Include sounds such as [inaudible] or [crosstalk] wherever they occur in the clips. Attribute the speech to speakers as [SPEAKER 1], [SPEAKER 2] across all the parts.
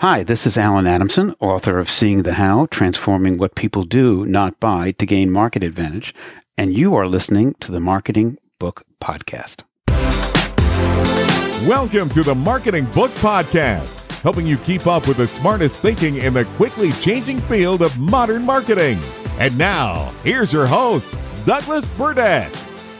[SPEAKER 1] Hi, this is Allen Adamson, author of Seeing the How, Transforming What People Do, Not Buy to Gain Market Advantage, and you are listening to the Marketing Book Podcast.
[SPEAKER 2] Welcome to the Marketing Book Podcast, helping you keep up with the smartest thinking in the quickly changing field of modern marketing. And now, here's your host, Douglas Burdett.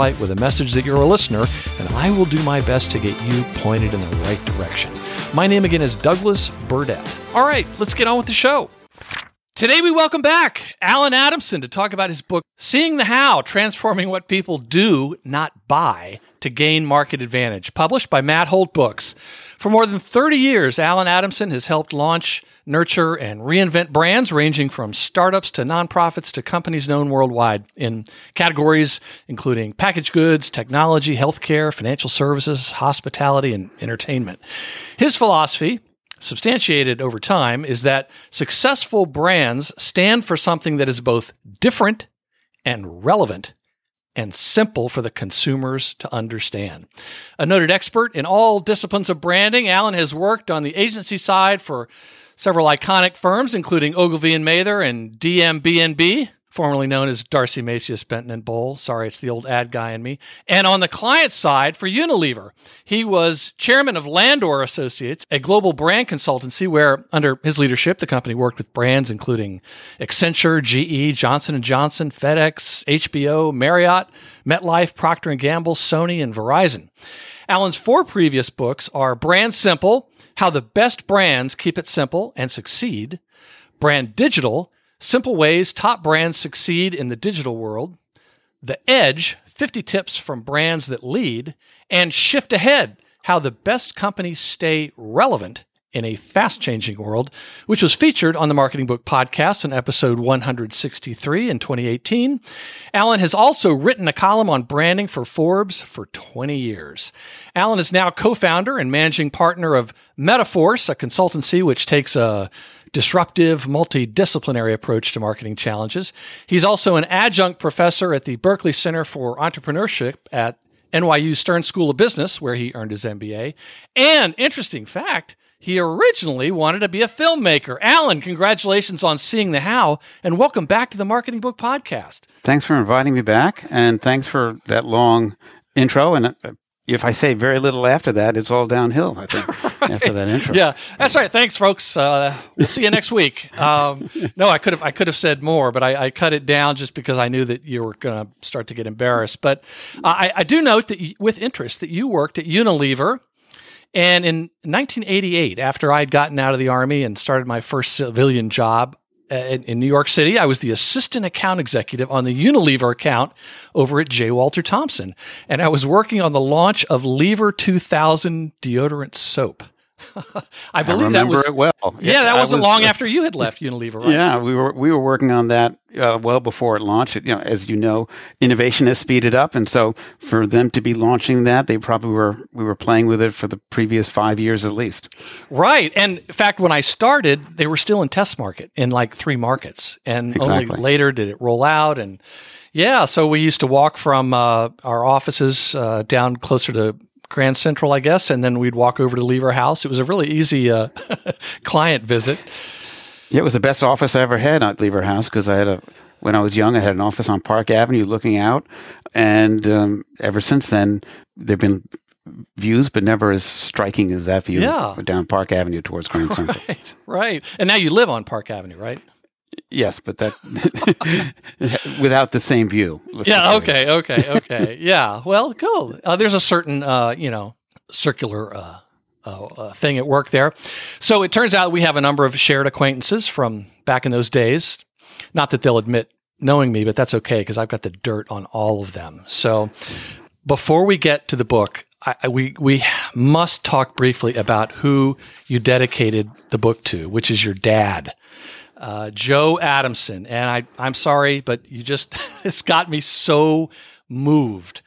[SPEAKER 3] invite with a message that you're a listener, and I will do my best to get you pointed in the right direction. My name again is Douglas Burdett. All right, let's get on with the show. Today, we welcome back Allen Adamson to talk about his book, Seeing the How Transforming What People Do, Not Buy to Gain Market Advantage, published by Matt Holt Books. For more than 30 years, Allen Adamson has helped launch, nurture, and reinvent brands ranging from startups to nonprofits to companies known worldwide in categories including packaged goods, technology, healthcare, financial services, hospitality, and entertainment. His philosophy, substantiated over time, is that successful brands stand for something that is both different and relevant and simple for the consumers to understand. A noted expert in all disciplines of branding, Allen has worked on the agency side for several iconic firms, including Ogilvy and Mather and DMB&B, formerly known as D'Arcy Masius Benton and Bowl. Sorry, it's the old ad guy in me. And on the client side for Unilever, he was chairman of Landor Associates, a global brand consultancy where under his leadership the company worked with brands including Accenture, GE, Johnson & Johnson, FedEx, HBO, Marriott, MetLife, Procter & Gamble, Sony, and Verizon. Allen's four previous books are Brand Simple, How the Best Brands Keep It Simple and Succeed, Brand Digital, Simple ways top brands succeed in the digital world, The Edge 50 tips from brands that lead, and Shift Ahead how the best companies stay relevant in a fast changing world, which was featured on the Marketing Book Podcast in episode 163 in 2018. Allen has also written a column on branding for Forbes for 20 years. Allen is now co founder and managing partner of Metaforce, a consultancy which takes a disruptive, multidisciplinary approach to marketing challenges. He's also an adjunct professor at the Berkeley Center for Entrepreneurship at NYU Stern School of Business, where he earned his MBA. And interesting fact, he originally wanted to be a filmmaker. Allen, congratulations on seeing the how, and welcome back to the Marketing Book Podcast.
[SPEAKER 1] Thanks for inviting me back, and thanks for that long intro. And if I say very little after that, it's all downhill. I think. [laughs] after that [laughs] intro.
[SPEAKER 3] Yeah, that's right. Thanks, folks. Uh, we'll see you next week. Um, no, I could have I could have said more, but I, I, cut it down just because I knew that you were going to start to get embarrassed. But uh, I, I, do note that you, with interest that you worked at Unilever. And in 1988, after I'd gotten out of the Army and started my first civilian job, uh, in, in, New York City. I was the assistant account executive on the Unilever account over at J. Walter Thompson. And I was working on the launch of Lever 2000 deodorant soap. [laughs]
[SPEAKER 1] I believe I that was it well.
[SPEAKER 3] Yeah, yeah that wasn't was, long uh, after you had left Unilever, right?
[SPEAKER 1] Yeah, we were we were working on that uh, well before it launched. It, You know, as you know, innovation has speeded up, and so for them to be launching that, they probably were we were playing with it for the previous five years at least.
[SPEAKER 3] Right, and in fact, when I started, they were still in test market in like three markets, and exactly. only later did it roll out and. Yeah, so we used to walk from uh, our offices uh, down closer to Grand Central, I guess, and then we'd walk over to Lever House. It was a really easy uh, [laughs] client visit.
[SPEAKER 1] Yeah, it was the best office I ever had at Lever House because I had a when I was young, I had an office on Park Avenue looking out, and um, ever since then, there've been views, but never as striking as that view yeah. down Park Avenue towards Grand [laughs] Central.
[SPEAKER 3] Right, right. And now you live on Park Avenue, right?
[SPEAKER 1] Yes, but that [laughs] without the same view.
[SPEAKER 3] Yeah. Okay. Okay. Okay. [laughs] yeah. Well, cool. Uh, there's a certain, uh, you know, circular uh, uh, uh, thing at work there. So it turns out we have a number of shared acquaintances from back in those days. Not that they'll admit knowing me, but that's okay because I've got the dirt on all of them. So Before we get to the book, I, we we must talk briefly about who you dedicated the book to, which is your dad, uh, Joe Adamson. And I I'm sorry, but you just [laughs] it's got me so moved.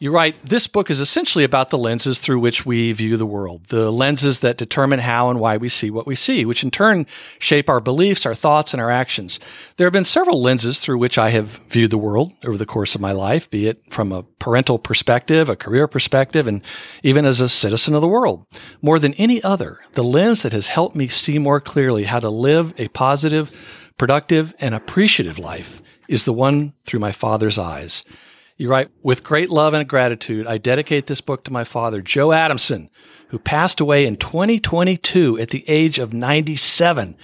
[SPEAKER 3] You write, this book is essentially about the lenses through which we view the world, the lenses that determine how and why we see what we see, which in turn shape our beliefs, our thoughts, and our actions. There have been several lenses through which I have viewed the world over the course of my life, be it from a parental perspective, a career perspective, and even as a citizen of the world. More than any other, the lens that has helped me see more clearly how to live a positive, productive, and appreciative life is the one through my father's eyes. You write, with great love and gratitude, I dedicate this book to my father, Joe Adamson, who passed away in 2022 at the age of 97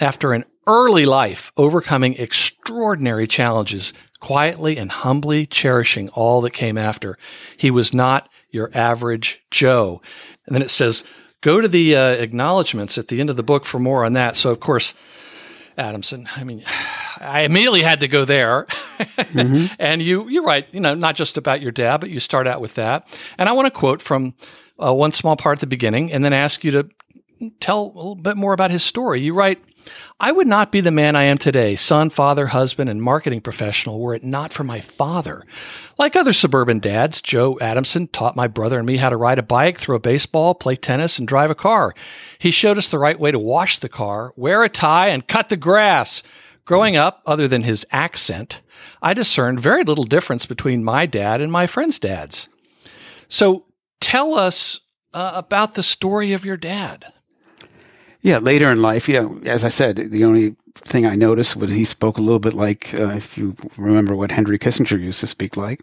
[SPEAKER 3] after an early life overcoming extraordinary challenges, quietly and humbly cherishing all that came after. He was not your average Joe. And then it says, go to the uh, acknowledgments at the end of the book for more on that. So, of course, Adamson, I mean, [sighs] I immediately had to go there. [laughs] mm-hmm. and you, you're right, you know, not just about your dad, but you start out with that. And I want to quote from uh, one small part at the beginning and then ask you to tell a little bit more about his story. You write, I would not be the man I am today, son, father, husband, and marketing professional, were it not for my father. Like other suburban dads, Joe Adamson taught my brother and me how to ride a bike, throw a baseball, play tennis, and drive a car. He showed us the right way to wash the car, wear a tie, and cut the grass. Growing up, other than his accent, I discerned very little difference between my dad and my friends' dads. So tell us uh, about the story of your dad.
[SPEAKER 1] Yeah, later in life, yeah, as I said, the only thing I noticed was he spoke a little bit like, uh, if you remember what Henry Kissinger used to speak like,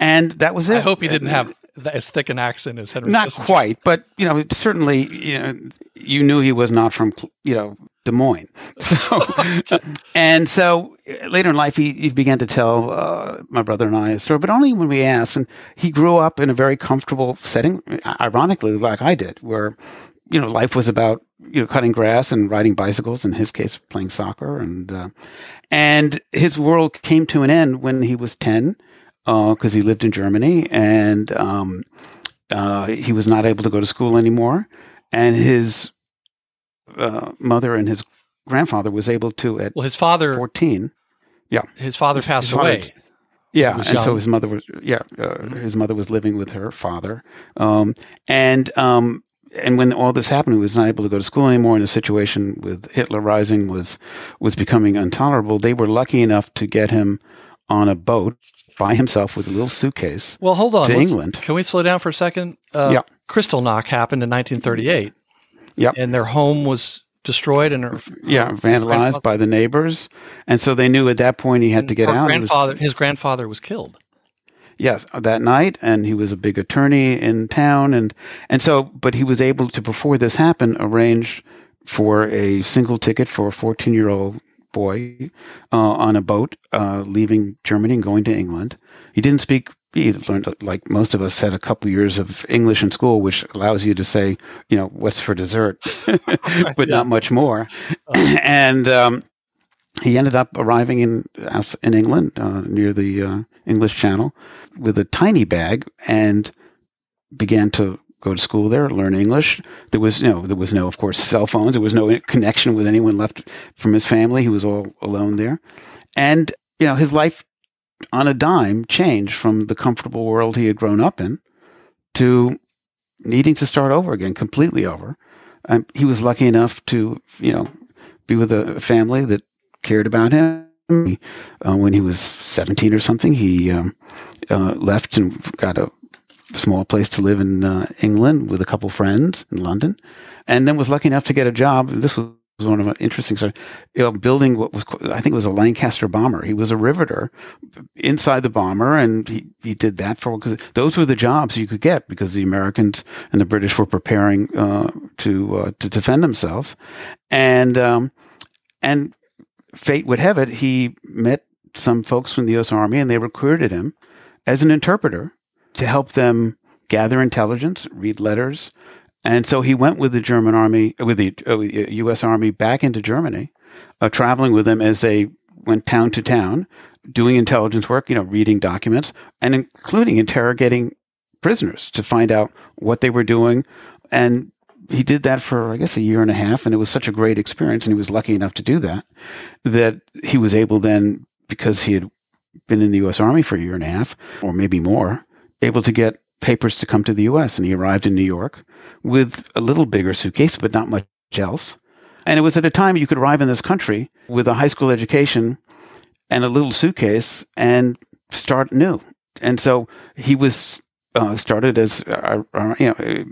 [SPEAKER 1] and that was it. I
[SPEAKER 3] hope he didn't have as thick an accent as Henry.
[SPEAKER 1] Not
[SPEAKER 3] Kissinger.
[SPEAKER 1] quite, but you know, certainly, you know, you knew he was not from, you know, Des Moines. [laughs] So, and so later in life, he, he began to tell uh, my brother and I a story, but only when we asked. And he grew up in a very comfortable setting, ironically, like I did, where you know life was about you know cutting grass and riding bicycles. In his case, playing soccer, and uh, and his world came to an end when he was ten because uh, he lived in Germany and um, uh, he was not able to go to school anymore. And his uh, mother and his grandfather was able to at
[SPEAKER 3] well his father
[SPEAKER 1] 14 yeah
[SPEAKER 3] his father his, passed his away father,
[SPEAKER 1] yeah and young. so his mother was yeah uh, his mother was living with her father um, and um, and when all this happened, he was not able to go to school anymore. And the situation with Hitler rising was was becoming intolerable. They were lucky enough to get him on a boat by himself with a little suitcase.
[SPEAKER 3] Well, hold on
[SPEAKER 1] to England.
[SPEAKER 3] Can we slow down for a second? Uh,
[SPEAKER 1] yeah.
[SPEAKER 3] Kristallnacht happened in 1938.
[SPEAKER 1] Yep.
[SPEAKER 3] And their home was destroyed and her,
[SPEAKER 1] yeah, vandalized by the neighbors, and so they knew at that point he had to get out.
[SPEAKER 3] Grandfather, was, his grandfather was killed.
[SPEAKER 1] Yes, that night, and he was a big attorney in town, and and so, but he was able to before this happened arrange for a single ticket for a fourteen year old boy uh, on a boat uh, leaving Germany and going to England. He didn't speak he learned, like most of us, had a couple years of English in school, which allows you to say, you know, what's for dessert, [laughs] but [laughs] yeah. not much more. Uh, [clears throat] and um, he ended up arriving in in England uh, near the uh, English Channel with a tiny bag and began to go to school there, learn English. There was, you know, there was no, of course, cell phones. There was no connection with anyone left from his family. He was all alone there, and you know, his life on a dime changed from the comfortable world he had grown up in to needing to start over again, completely over. And he was lucky enough to, you know, be with a family that cared about him. Uh, when he was 17 or something, he um, uh, left and got a small place to live in uh, England with a couple friends in London, and then was lucky enough to get a job. This was one of an interesting sort you know, building what was I think it was a Lancaster bomber. He was a riveter inside the bomber, and he, he did that for because those were the jobs you could get because the Americans and the British were preparing uh, to uh, to defend themselves, and um, and fate would have it he met some folks from the U.S. Army and they recruited him as an interpreter to help them gather intelligence, read letters, and so he went with the German army, with the uh, U.S. Army back into Germany, uh, traveling with them as they went town to town doing intelligence work, you know, reading documents and including interrogating prisoners to find out what they were doing. And he did that for, I guess, a year and a half. And it was such a great experience. And he was lucky enough to do that, that he was able then, because he had been in the U.S. Army for a year and a half, or maybe more, able to get papers to come to the U.S. And he arrived in New York with a little bigger suitcase, but not much else. And it was at a time you could arrive in this country with a high school education and a little suitcase and start new. And so he was uh, started as uh, uh, you know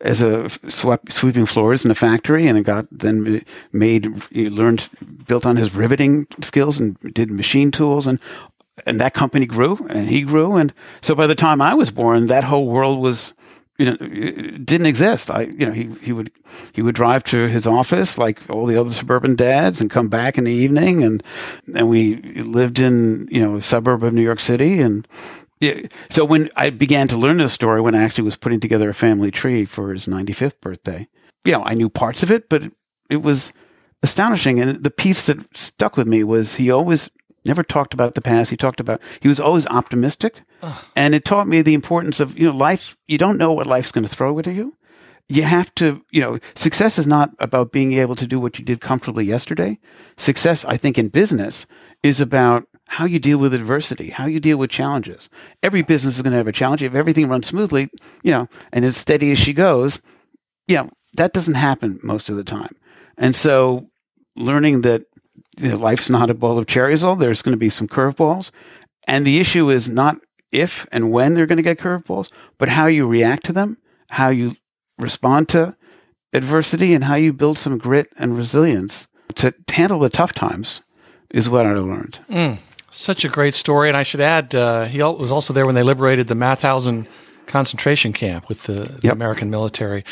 [SPEAKER 1] as a sweeping floors in a factory, and it got then made. He learned built on his riveting skills and did machine tools, and and that company grew, and he grew, and so by the time I was born, that whole world was you know didn't exist i you know he he would he would drive to his office like all the other suburban dads and come back in the evening and and we lived in you know a suburb of new york city and yeah, so when i began to learn this story when i actually was putting together a family tree for his 95th birthday you know i knew parts of it but it, it was astonishing and the piece that stuck with me was he always never talked about the past he talked about he was always optimistic and it taught me the importance of, you know, life. You don't know what life's going to throw at you. You have to, you know, success is not about being able to do what you did comfortably yesterday. Success, I think, in business is about how you deal with adversity, how you deal with challenges. Every business is going to have a challenge. If everything runs smoothly, you know, and as steady as she goes, you know, that doesn't happen most of the time. And so learning that you know, life's not a bowl of cherries all, there's going to be some curveballs. And the issue is not if and when they're going to get curveballs, but how you react to them, how you respond to adversity, and how you build some grit and resilience to handle the tough times is what I learned.
[SPEAKER 3] Mm, such a great story. And I should add, uh, he was also there when they liberated the Mauthausen concentration camp with the, the yep. American military.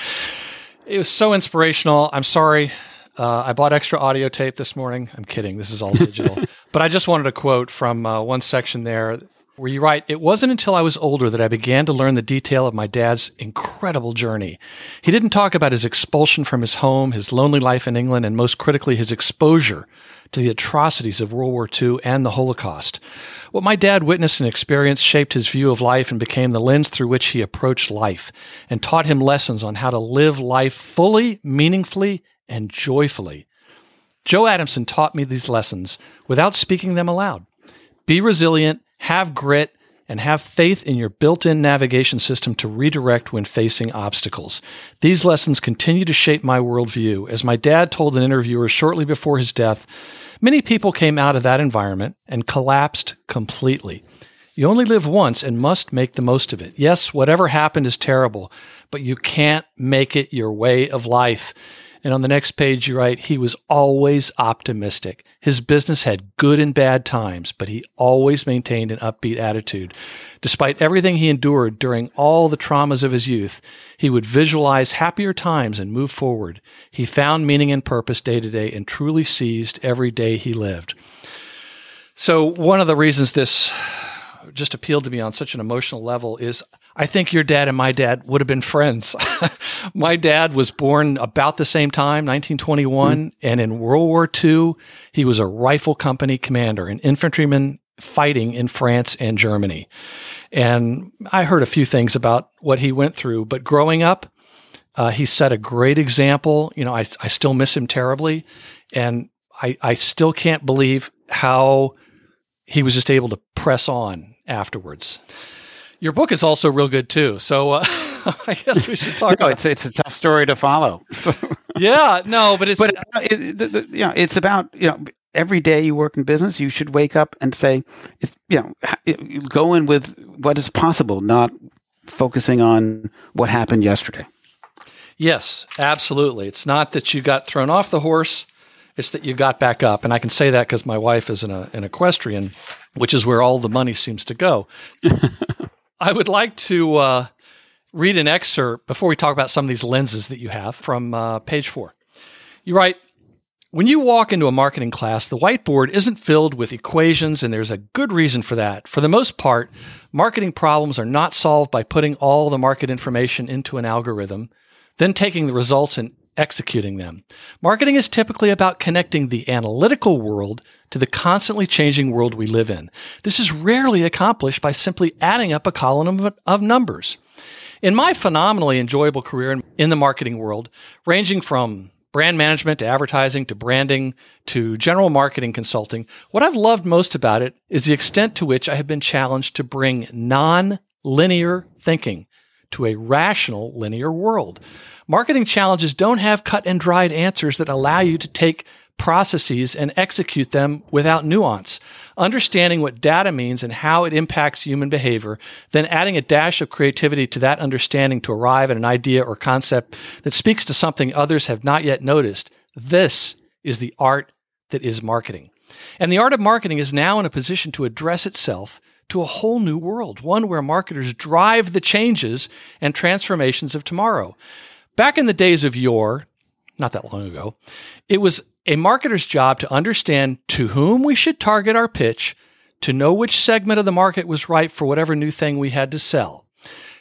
[SPEAKER 3] It was so inspirational. I'm sorry. Uh, I bought extra audio tape this morning. I'm kidding. This is all digital. [laughs] but I just wanted a quote from uh, one section there where you write, It wasn't until I was older that I began to learn the detail of my dad's incredible journey. He didn't talk about his expulsion from his home, his lonely life in England, and most critically, his exposure to the atrocities of World War II and the Holocaust. What my dad witnessed and experienced shaped his view of life and became the lens through which he approached life and taught him lessons on how to live life fully, meaningfully, and joyfully. Joe Adamson taught me these lessons without speaking them aloud. Be resilient have grit, and have faith in your built in navigation system to redirect when facing obstacles. These lessons continue to shape my worldview. As my dad told an interviewer shortly before his death, many people came out of that environment and collapsed completely. You only live once and must make the most of it. Yes, whatever happened is terrible, but you can't make it your way of life. And on the next page, you write, he was always optimistic. His business had good and bad times, but he always maintained an upbeat attitude. Despite everything he endured during all the traumas of his youth, he would visualize happier times and move forward. He found meaning and purpose day to day and truly seized every day he lived. So, one of the reasons this just appealed to me on such an emotional level is I think your dad and my dad would have been friends. [laughs] my dad was born about the same time, 1921, mm. and in World War II, he was a rifle company commander, an infantryman fighting in France and Germany. And I heard a few things about what he went through, but growing up, uh, he set a great example. You know, I, I still miss him terribly. And I, I still can't believe how he was just able to press on afterwards. Your book is also real good too. So uh, [laughs] I guess we should talk.
[SPEAKER 1] no, it's it's a tough story to follow. [laughs]
[SPEAKER 3] yeah, no, but it's
[SPEAKER 1] but uh, it, the, you know it's about you know every day you work in business you should wake up and say it's you know go in with what is possible, not focusing on what happened yesterday.
[SPEAKER 3] Yes, absolutely. It's not that you got thrown off the horse; it's that you got back up. And I can say that because my wife is an, an equestrian, which is where all the money seems to go. [laughs] I would like to uh, read an excerpt before we talk about some of these lenses that you have from uh, page four. You write, when you walk into a marketing class, the whiteboard isn't filled with equations, and there's a good reason for that. For the most part, marketing problems are not solved by putting all the market information into an algorithm, then taking the results and executing them. Marketing is typically about connecting the analytical world to the constantly changing world we live in. This is rarely accomplished by simply adding up a column of, of numbers. In my phenomenally enjoyable career in, in the marketing world, ranging from brand management to advertising to branding to general marketing consulting, what I've loved most about it is the extent to which I have been challenged to bring non linear thinking to a rational linear world. Marketing challenges don't have cut and dried answers that allow you to take processes and execute them without nuance. Understanding what data means and how it impacts human behavior, then adding a dash of creativity to that understanding to arrive at an idea or concept that speaks to something others have not yet noticed. This is the art that is marketing. And the art of marketing is now in a position to address itself to a whole new world, one where marketers drive the changes and transformations of tomorrow. Back in the days of yore, not that long ago, it was a marketer's job to understand to whom we should target our pitch, to know which segment of the market was right for whatever new thing we had to sell.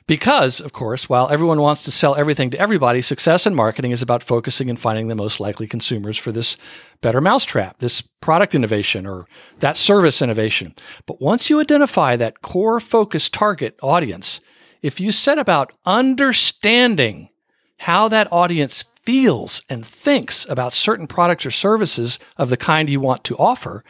[SPEAKER 3] Because, of course, while everyone wants to sell everything to everybody, success in marketing is about focusing and finding the most likely consumers for this better mousetrap, this product innovation, or that service innovation. But once you identify that core focus target audience, if you set about understanding how that audience feels and thinks about certain products or services of the kind you want to offer,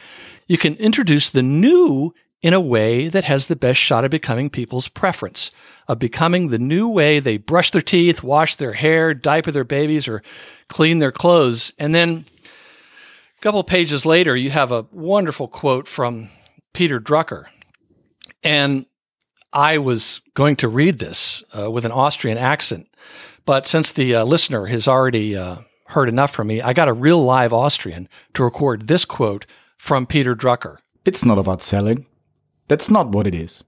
[SPEAKER 3] you can introduce the new in a way that has the best shot of becoming people's preference, of becoming the new way they brush their teeth, wash their hair, diaper their babies, or clean their clothes. And then a couple pages later, you have a wonderful quote from Peter Drucker. And I was going to read this uh, with an Austrian accent, but since the uh, listener has already uh, heard enough from me, I got a real live Austrian to record this quote from Peter Drucker.
[SPEAKER 4] It's not about selling. That's not what it is.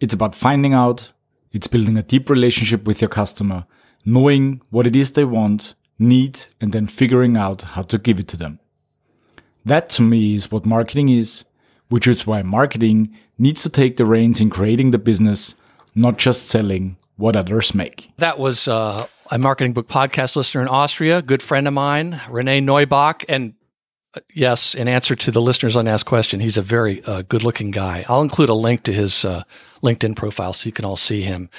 [SPEAKER 4] It's about finding out, it's building a deep relationship with your customer, knowing what it is they want, need, and then figuring out how to give it to them. That to me is what marketing is, which is why marketing needs to take the reins in creating the business, not just selling what others make.
[SPEAKER 3] That was uh, a marketing book podcast listener in Austria, good friend of mine, Renee Neubach. And uh, yes, in answer to the listener's unasked question, he's a very uh, good looking guy. I'll include a link to his uh, LinkedIn profile so you can all see him.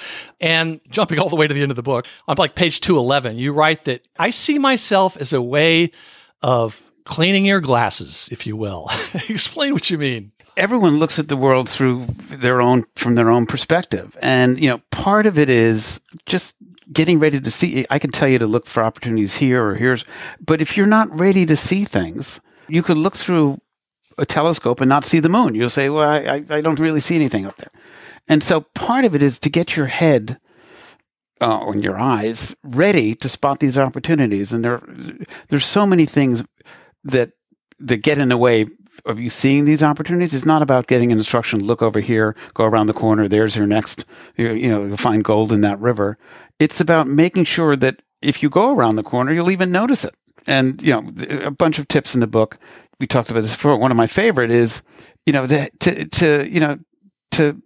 [SPEAKER 3] And jumping all the way to the end of the book, on like page 211, you write that I see myself as a way of cleaning your glasses, if you will. [laughs] Explain what you mean
[SPEAKER 1] everyone looks at the world through their own from their own perspective. And you know part of it is just getting ready to see i can tell you to look for opportunities here or here's but if you're not ready to see things you could look through a telescope and not see the moon. You'll say well i, I don't really see anything up there. And so part of it is to get your head uh, and your eyes ready to spot these opportunities. And there there's so many things that that get in the way of you seeing these opportunities. It's not about getting an instruction. Look over here. Go around the corner. There's your next. You, you know, you'll find gold in that river. It's about making sure that if you go around the corner, you'll even notice it. And you know, a bunch of tips in the book. We talked about this before. One of my favorite is, you know, to to, to you know to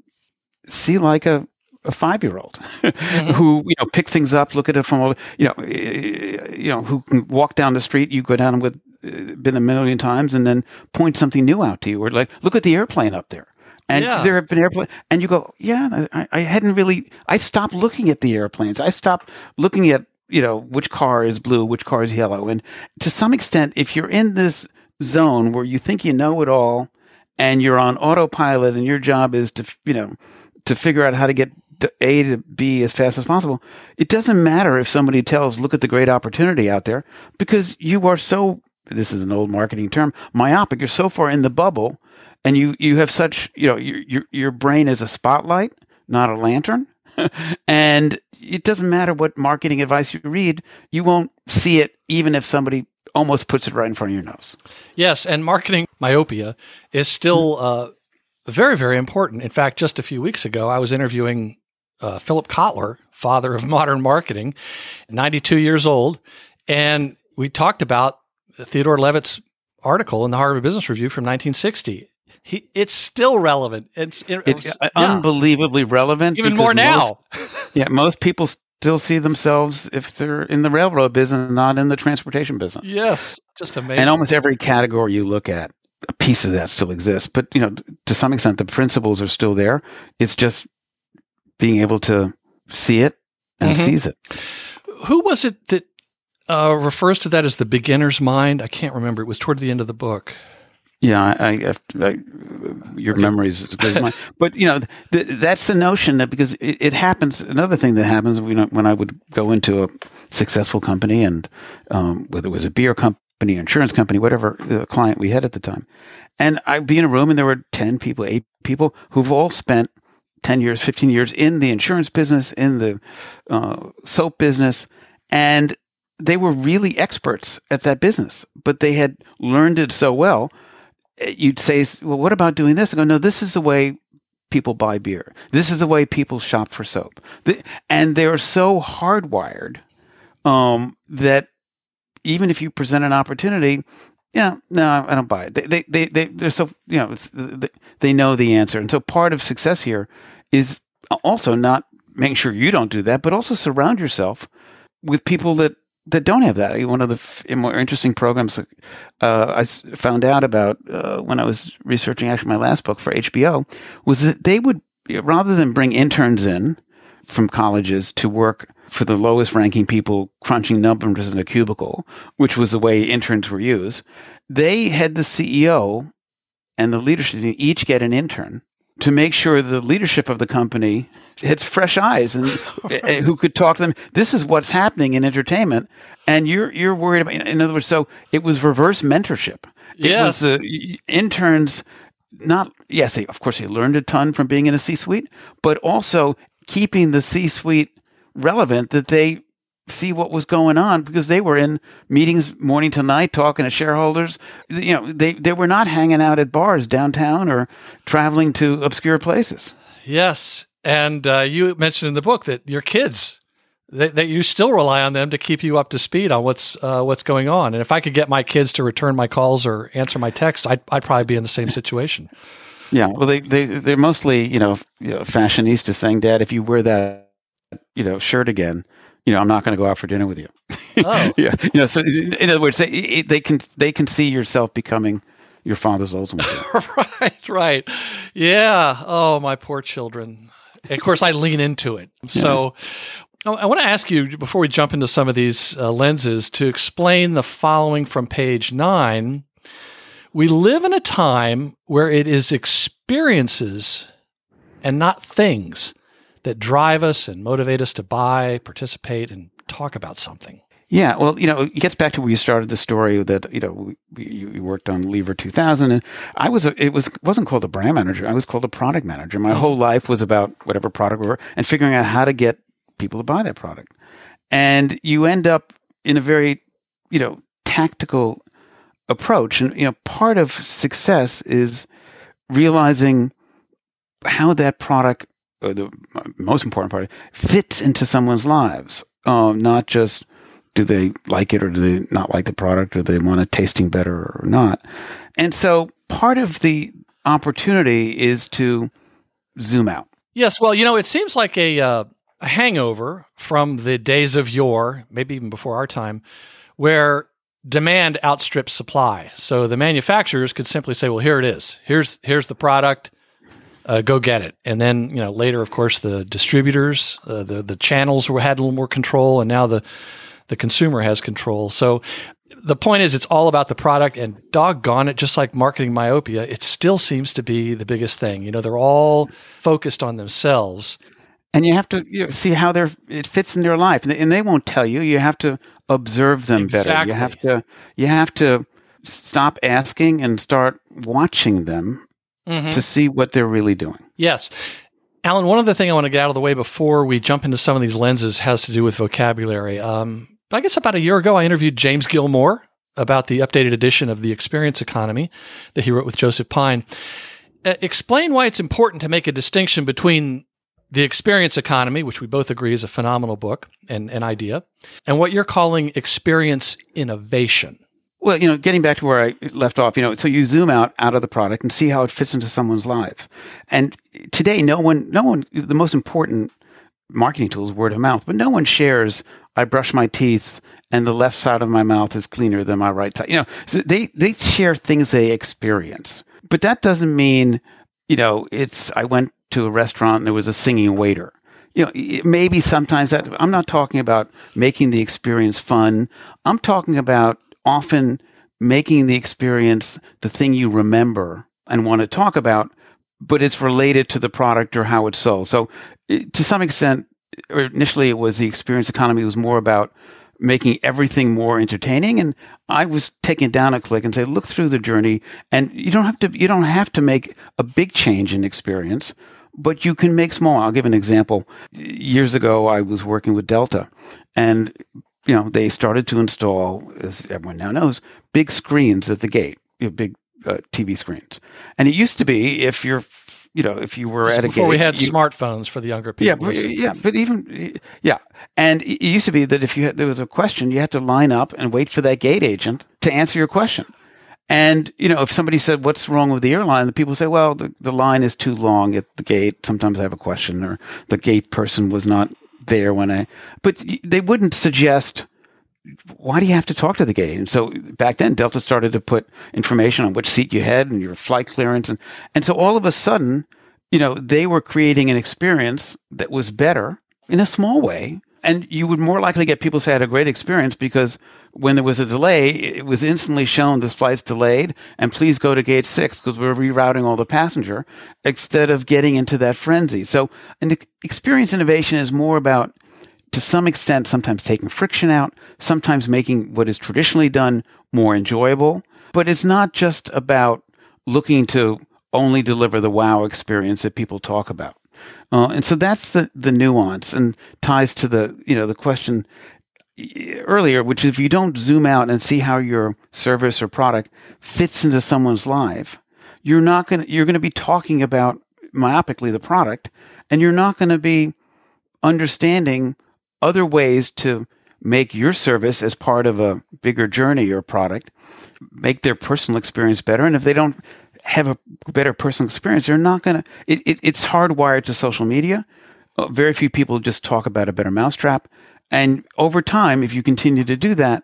[SPEAKER 1] see like a a five year old [laughs] mm-hmm. who you know pick things up, look at it from you know you know who can walk down the street. You go down with been a million times and then point something new out to you or like look at the airplane up there and yeah. there have been airplanes and you go yeah I, I hadn't really i've stopped looking at the airplanes i stopped looking at you know which car is blue which car is yellow and to some extent if you're in this zone where you think you know it all and you're on autopilot and your job is to you know to figure out how to get a to B as fast as possible. It doesn't matter if somebody tells, look at the great opportunity out there because you are so this is an old marketing term, myopic. You're so far in the bubble, and you you have such you know your your, your brain is a spotlight, not a lantern, [laughs] and it doesn't matter what marketing advice you read, you won't see it even if somebody almost puts it right in front of your nose.
[SPEAKER 3] Yes, and marketing myopia is still uh, very very important. In fact, just a few weeks ago, I was interviewing uh, Philip Kotler, father of modern marketing, 92 years old, and we talked about Theodore Levitt's article in the Harvard Business Review from 1960. He, it's still relevant. It's, it,
[SPEAKER 1] it's yeah. unbelievably relevant.
[SPEAKER 3] Even more now.
[SPEAKER 1] Most, yeah, most people still see themselves if they're in the railroad business, not in the transportation business.
[SPEAKER 3] Yes, just amazing.
[SPEAKER 1] And almost every category you look at, a piece of that still exists. But you know, to some extent, the principles are still there. It's just being able to see it and
[SPEAKER 3] Mhm.
[SPEAKER 1] seize it.
[SPEAKER 3] Who was it that uh, refers to that as the beginner's mind? I can't remember. It was toward the end of the book.
[SPEAKER 1] Yeah, I, I, I your memory is as good as mine. But you know, th- that's the notion that because it, it happens. Another thing that happens, you know, when I would go into a successful company, and um, whether it was a beer company, insurance company, whatever uh, client we had at the time, and I'd be in a room, and there were ten people, eight people who've all spent ten years, fifteen years in the insurance business, in the uh, soap business, and they were really experts at that business, but they had learned it so well you'd say, well, what about doing this? I go, no, this is the way people buy beer. This is the way people shop for soap. And they're so hardwired um, that even if you present an opportunity, yeah, no, I don't buy it. They, they, they, they they're so, you know, they know the answer. And so part of success here is also not making sure you don't do that, but also surround yourself with people that that don't have that. One of the more interesting programs uh, I found out about uh, when I was researching actually my last book for HBO was that they would rather than bring interns in from colleges to work for the lowest ranking people crunching numbers in a cubicle, which was the way interns were used. They had the CEO and the leadership team each get an intern to make sure the leadership of the company hits fresh eyes and [laughs] uh, who could talk to them. This is what's happening in entertainment, and you're you're worried about. In other words, so it was reverse mentorship. It
[SPEAKER 3] Yes.
[SPEAKER 1] was uh, interns. Not yes, they, of course they learned a ton from being in a C-suite, but also keeping the C-suite relevant. That they see what was going on because they were in meetings morning to night talking to shareholders. You know, they they were not hanging out at bars downtown or traveling to obscure places.
[SPEAKER 3] Yes, and uh, you mentioned in the book that your kids that, that you still rely on them to keep you up to speed on what's uh, what's going on. And if I could get my kids to return my calls or answer my texts, I'd, I'd probably be in the same situation.
[SPEAKER 1] Yeah, well, they they they're mostly you know, you know fashionistas saying, "Dad, if you wear that you know shirt again, you know, I'm not going to go out for dinner with you." [laughs]
[SPEAKER 3] Oh.
[SPEAKER 1] yeah, you know. So in, other words, they they can they can see yourself becoming your father's Oldsmobile. [laughs]
[SPEAKER 3] right, right. Yeah. Oh, my poor children. Of course, I lean into it. So I I want to ask you, before we jump into some of these uh, lenses, to explain the following from page nine. We live in a time where it is experiences and not things that drive us and motivate us to buy, participate, and talk about something.
[SPEAKER 1] Yeah, well, you know, it gets back to where you started the story that you know you you worked on Lever 2000, and I was a, it was wasn't called a brand manager. I was called a product manager. My mm-hmm. whole life was about whatever product we were and figuring out how to get people to buy that product. And you end up in a very you know tactical approach, and you know part of success is realizing how that product, or the most important part, fits into someone's lives, um, not just do they like it or do they not like the product or they want it tasting better or not. And so part of the opportunity is to zoom out.
[SPEAKER 3] Yes, well, you know, it seems like a, uh, a hangover from the days of yore, maybe even before our time, where demand outstrips supply. So the manufacturers could simply say, "Well, here it is. Here's here's the product. Uh, go get it." And then, you know, later, of course, the distributors, uh, the the channels were had a little more control, and now the the consumer has control. So the point is, it's all about the product, and doggone it, just like marketing myopia, it still seems to be the biggest thing. You know, they're all focused on themselves.
[SPEAKER 1] And you have to you know, see how they're, it fits in their life. And they, and they won't tell you. You have to observe them better. You have to you have to stop asking and start watching them
[SPEAKER 3] Mhm.
[SPEAKER 1] to see what they're really doing.
[SPEAKER 3] Yes. Allen, one other thing I want to get out of the way before we jump into some of these lenses has to do with vocabulary. Um, I guess about a year ago, I interviewed James Gilmore about the updated edition of The Experience Economy that he wrote with Joseph Pine. Uh, explain why it's important to make a distinction between The Experience Economy, which we both agree is a phenomenal book and an idea, and what you're calling experience innovation.
[SPEAKER 1] Well, you know, getting back to where I left off, you know, so you zoom out out of the product and see how it fits into someone's life. And today, no one, no one, the most important marketing tool is word of mouth, but no one shares. I brush my teeth and the left side of my mouth is cleaner than my right side. You know, so they, they share things they experience, but that doesn't mean, you know, it's, I went to a restaurant and there was a singing waiter. You know, maybe sometimes that, I'm not talking about making the experience fun. I'm talking about often making the experience the thing you remember and want to talk about, but it's related to the product or how it's sold. So eh, to some extent, initially it was the experience economy was more about making everything more entertaining and i was taking down a click and say look through the journey and you don't have to you don't have to make a big change in experience but you can make small i'll give an example years ago i was working with delta and you know they started to install as everyone now knows big screens at the gate you know, big uh, tv screens and it used to be if you're you know, if you were at a
[SPEAKER 3] before
[SPEAKER 1] gate,
[SPEAKER 3] we had
[SPEAKER 1] you,
[SPEAKER 3] smartphones for the younger
[SPEAKER 1] yeah,
[SPEAKER 3] people.
[SPEAKER 1] but, yeah, but even yeah, and it used to be that if you had, there was a question, you had to line up and wait for that gate agent to answer your question. And you know, if somebody said, "What's wrong with the airline?" the people say, "Well, the, the line is too long at the gate. Sometimes I have a question, or the gate person was not there when I." But they wouldn't suggest why do you have to talk to the gate agent? So back then, Delta started to put information on which seat you had and your flight clearance, and and so all of a sudden, you know, they were creating an experience that was better in a small way, and you would more likely get people say I had a great experience because when there was a delay, it was instantly shown this flight's delayed, and please go to gate six because we're rerouting all the passenger, instead of getting into that frenzy. So, an experience innovation is more about to some extent, sometimes taking friction out, sometimes making what is traditionally done more enjoyable. But it's not just about looking to only deliver the wow experience that people talk about. Uh, and so that's the, the nuance and ties to the, you know, the question earlier, which is if you don't zoom out and see how your service or product fits into someone's life, you're not going to, you're going to be talking about myopically the product and you're not going to be understanding other ways to make your service as part of a bigger journey or product, make their personal experience better. And if they don't have a better personal experience, they're not going to. It, it, it's hardwired to social media. Uh, very few people just talk about a better mousetrap. And over time, if you continue to do that,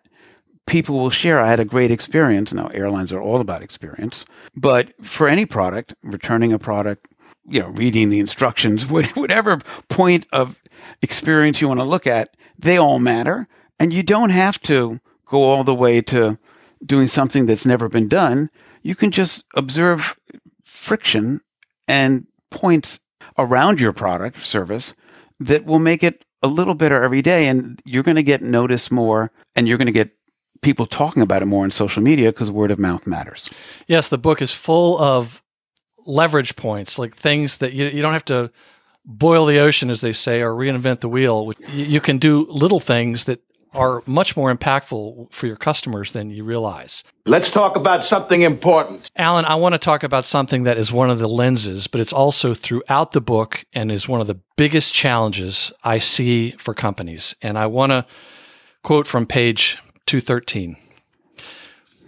[SPEAKER 1] people will share. I had a great experience. Now, airlines are all about experience, but for any product, returning a product, you know, reading the instructions, [laughs] whatever point of experience you want to look at, they all matter. And you don't have to go all the way to doing something that's never been done. You can just observe friction and points around your product service that will make it a little better every day. And you're going to get noticed more and you're going to get people talking about it more on social media because word of mouth matters.
[SPEAKER 3] Yes, the book is full of leverage points, like things that you, you don't have to boil the ocean, as they say, or reinvent the wheel. You can do little things that are much more impactful for your customers than you realize.
[SPEAKER 5] Let's talk about something important.
[SPEAKER 3] Alan, I want to talk about something that is one of the lenses, but it's also throughout the book and is one of the biggest challenges I see for companies. And I want to quote from page 213.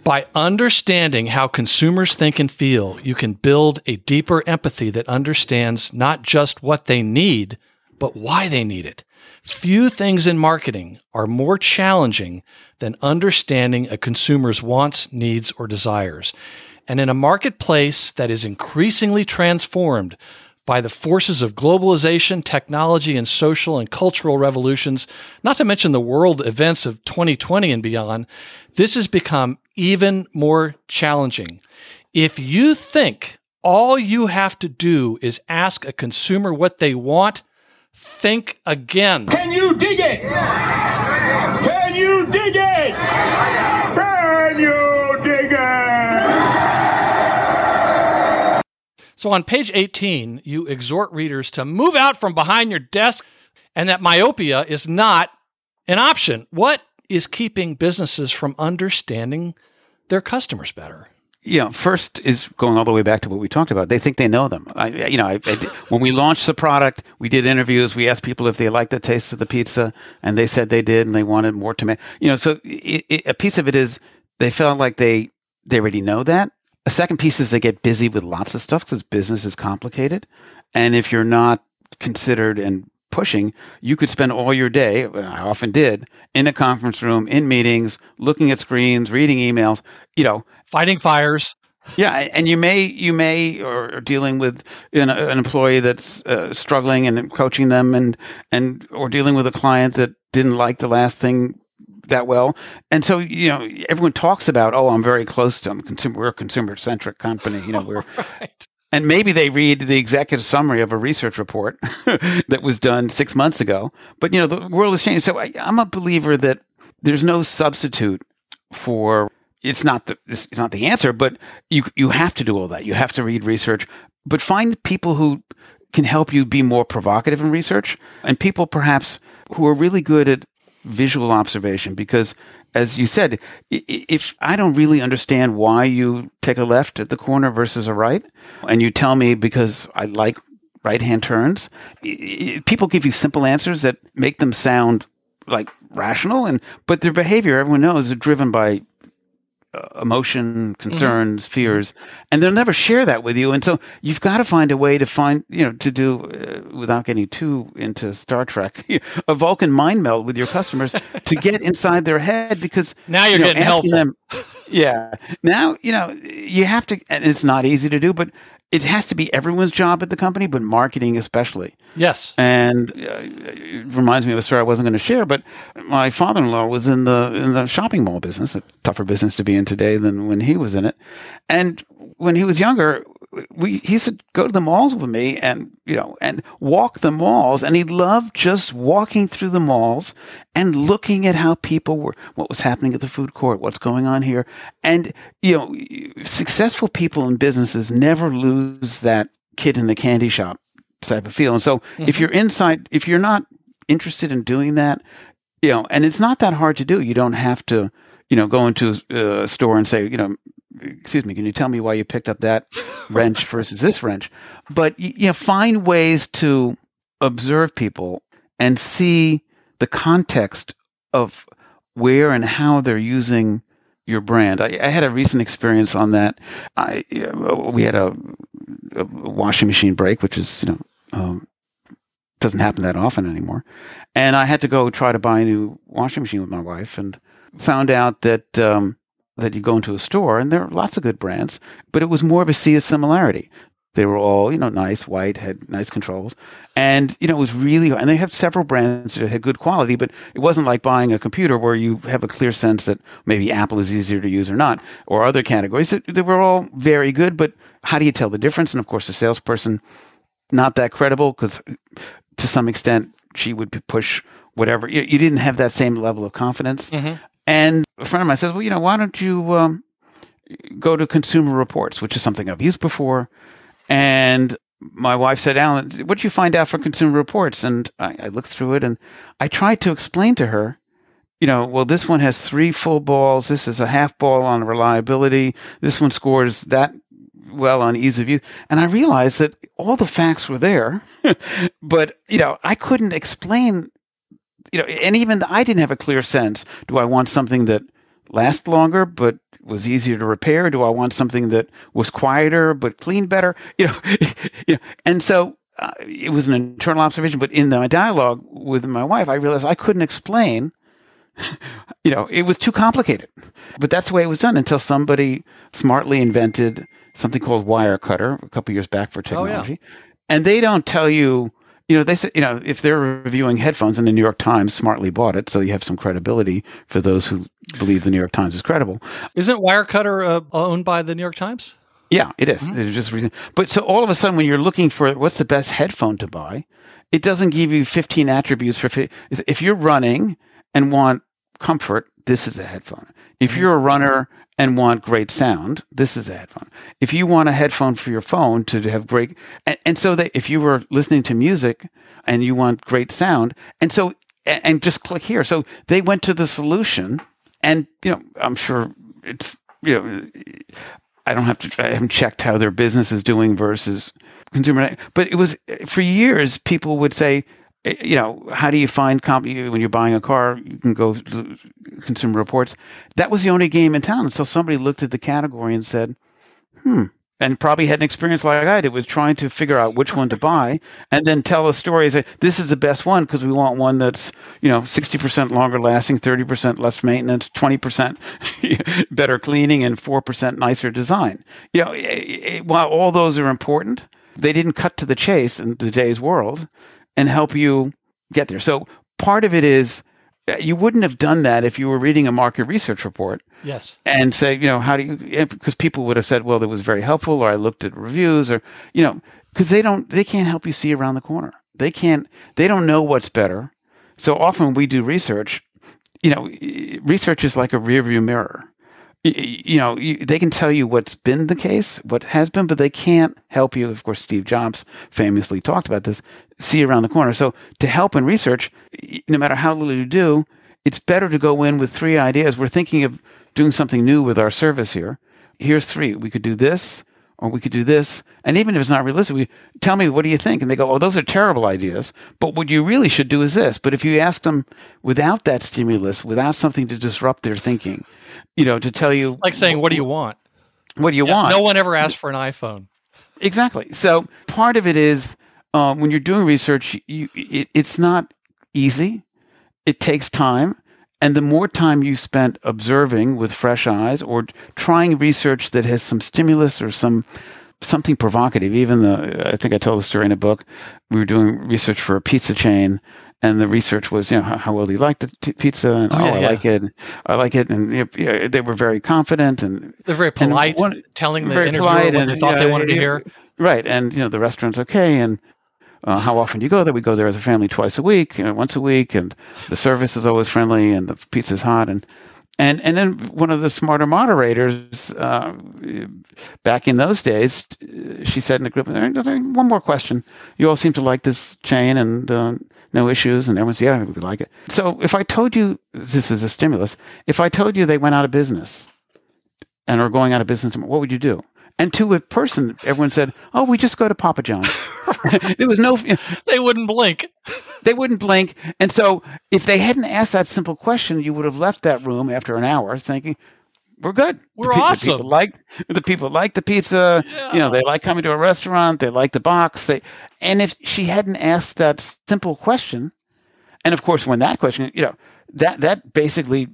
[SPEAKER 3] By understanding how consumers think and feel, you can build a deeper empathy that understands not just what they need, but why they need it. Few things in marketing are more challenging than understanding a consumer's wants, needs, or desires. And in a marketplace that is increasingly transformed by the forces of globalization, technology, and social and cultural revolutions, not to mention the world events of 2020 and beyond, this has become even more challenging. If you think all you have to do is ask a consumer what they want, think again.
[SPEAKER 5] Can you dig it? Can you dig it? Can you dig it?
[SPEAKER 3] So on page 18, you exhort readers to move out from behind your desk and that myopia is not an option. What is keeping businesses from understanding their customers better?
[SPEAKER 1] You know, first is going all the way back to what we talked about. They think they know them. I, you know, I, I, when we launched the product, we did interviews. We asked people if they liked the taste of the pizza, and they said they did, and they wanted more tomato. You know, so it, it, a piece of it is they felt like they they already know that. A second piece is they get busy with lots of stuff because business is complicated, and if you're not considered and pushing, you could spend all your day, I often did, in a conference room, in meetings, looking at screens, reading emails, you know,
[SPEAKER 3] Fighting fires.
[SPEAKER 1] yeah, and you may you may or dealing with an, an employee that's uh, struggling and coaching them, and and or dealing with a client that didn't like the last thing that well, and so you know everyone talks about oh I'm very close to them. Consumer, we're a consumer centric company. You know [laughs] we're
[SPEAKER 3] Right.
[SPEAKER 1] and maybe they read the executive summary of a research report [laughs] that was done six months ago. But you know, the world has changed. So I, I'm a believer that there's no substitute for. It's not the it's not the answer, but you you have to do all that. You have to read research, but find people who can help you be more provocative in research, and people perhaps who are really good at visual observation. Because, as you said, if I don't really understand why you take a left at the corner versus a right, and you tell me because I like right hand turns, people give you simple answers that make them sound like rational, and but their behavior, everyone knows, is driven by emotion, concerns, fears, and they'll never share that with you. And so you've got to find a way to find, you know, to do uh, without getting too into Star Trek, [laughs] a Vulcan mind meld with your customers to [laughs] get inside their head because
[SPEAKER 3] Now you're
[SPEAKER 1] you know,
[SPEAKER 3] getting helpful.
[SPEAKER 1] them- yeah. Now you know you have to, and it's not easy to do, but it has to be everyone's job at the company, but marketing especially.
[SPEAKER 3] Yes.
[SPEAKER 1] And uh, it reminds me of a story I wasn't going to share, but my father-in-law was in the in the shopping mall business, a tougher business to be in today than when he was in it. And when he was younger, we he used to go to the malls with me and you know and walk the malls, and he loved just walking through the malls and looking at how people were, what was happening at the food court, what's going on here, and you know, successful people in businesses never lose that kid in the candy shop type of feel. And so if mm-hmm. you're inside, if you're not interested in doing that, you know, and it's not that hard to do. You don't have to, you know, go into a uh, store and say, you know, excuse me, can you tell me why you picked up that wrench versus this wrench? But you know, find ways to observe people and see the context of where and how they're using your brand. I, I had a recent experience on that. I uh, we had a, a washing machine break, which is you know um, doesn't happen that often anymore, and I had to go try to buy a new washing machine with my wife, and found out that um, that you go into a store and there are lots of good brands, but it was more of a sea of similarity. They were all, you know, nice, white, had nice controls. And, you know, it was really, and they have several brands that had good quality, but it wasn't like buying a computer where you have a clear sense that maybe Apple is easier to use or not, or other categories. They- were all very good, but how do you tell the difference? And of course, the salesperson, not that credible because uh, to some extent she would push whatever. You, you didn't have that same level of confidence. Mm-hmm. And a friend of mine says, well, you know, why don't you um, go to Consumer Reports, which is something I've used before. And my wife said, Allen, what did you find out for Consumer Reports? And I, I looked through it and I tried to explain to her, you know, well, this one has three full balls. This is a half ball on reliability. This one scores that well on ease of use. And I realized that all the facts were there, [laughs] but, you know, I couldn't explain, you know, and even I didn't have a clear sense. Do I want something that lasts longer, but was easier to repair? Do I want something that was quieter but cleaned better? [laughs] You know, you know, and so uh, it was an internal observation. But in my dialogue with my wife, I realized I couldn't explain. [laughs] You know, it was too complicated. But that's the way it was done until somebody smartly invented something called Wirecutter a couple years back for
[SPEAKER 3] Oh, yeah.
[SPEAKER 1] technology. And they don't tell you you know, they say, you know, if they're reviewing headphones and the New York Times smartly bought it, so you have some credibility for those who believe the New York Times is credible.
[SPEAKER 3] Isn't Wirecutter uh, owned by the New York Times?
[SPEAKER 1] Yeah, it is. It's just reason. But so all of a sudden, when you're looking for what's the best headphone to buy, it doesn't give you 15 attributes for. fi- If you're running and want comfort, this is a headphone. If you're a runner and want great sound, this is a headphone. If you want a headphone for your phone to have great, and, and so that if you were listening to music and you want great sound, and so and, and just click here. So they went to the solution, and you know, I'm sure it's you know. I don't have to. I haven't checked how their business is doing versus consumer. But it was for years. People would say, Eh, you know, how do you find comp you- when you're buying a car? You can go to Consumer Reports. That was the only game in town until somebody looked at the category and said, "Hmm, and probably had an experience like I did with trying to figure out which one to buy and then tell a story say this is the best one because we want one that's you know 60% longer lasting 30% less maintenance 20% [laughs] better cleaning and 4% nicer design you know it, it, while all those are important they didn't cut to the chase in today's world and help you get there so part of it is uh, you wouldn't have done that if you were reading a market research report
[SPEAKER 3] Yes.
[SPEAKER 1] and say, you know, how do you, eh, because people would have said, well, it was very helpful, or I looked at reviews, or, you know, because they don't, they can't help you see around the corner. They can't, they don't know what's better. So often we do research, you know, research is like a rear view mirror. You know, they can tell you what's been the case, what has been, but they can't help you. Of course, Steve Jobs famously talked about this see around the corner. So to help in research, no matter how little you do, it's better to go in with three ideas. We're thinking of doing something new with our service here. Here's three. We could do this, or we could do this. And even if it's not realistic, we tell me, what do you think? And they go, oh, those are terrible ideas. But what you really should do is this. But if you ask them without that stimulus, without something to disrupt their thinking, you know, to tell you,
[SPEAKER 3] like saying, what do you want?
[SPEAKER 1] What do you
[SPEAKER 3] Yeah,
[SPEAKER 1] want?
[SPEAKER 3] No one ever asked for an iPhone.
[SPEAKER 1] Exactly. So part of it is um, when you're doing research, you, it, it's not easy. It takes time. And the more time you spent observing with fresh eyes or trying research that has some stimulus or some something provocative, even the I think I told the story in a book. We were doing research for a pizza chain, and the research was, you know, how, how well do you like the t- pizza? And
[SPEAKER 3] Oh,
[SPEAKER 1] oh,
[SPEAKER 3] yeah,
[SPEAKER 1] I
[SPEAKER 3] yeah.
[SPEAKER 1] like it. I like it, and you know, they were very confident and
[SPEAKER 3] They're very polite,
[SPEAKER 1] one-
[SPEAKER 3] telling the interviewer
[SPEAKER 1] polite
[SPEAKER 3] what
[SPEAKER 1] and,
[SPEAKER 3] they thought they wanted to hear.
[SPEAKER 1] Right, and you know the restaurant's okay, and uh, how often do you go there? We go there as a family twice a week, you know, once a week, and the service is always friendly, and the pizza's hot, and and and then one of the smarter moderators uh, back in those days, uh, she said in a group, "One more question. You all seem to like this chain, and uh, no issues, and everyone's yeah, we like it. So if I told you this is a stimulus, if I told you they went out of business and are going out of business, what would you do? And to a person, everyone said, "Oh, we just go to Papa John's." [laughs] there was no,
[SPEAKER 3] They wouldn't blink.
[SPEAKER 1] they wouldn't blink. And so, if they hadn't asked that simple question, you would have left that room after an hour thinking, "We're good.
[SPEAKER 3] We're
[SPEAKER 1] the, pe- The
[SPEAKER 3] awesome."
[SPEAKER 1] people like the people like the pizza. You know, they like coming to a restaurant. They like the box. They, and if she hadn't asked that simple question, and of course, when that question, you know, that that basically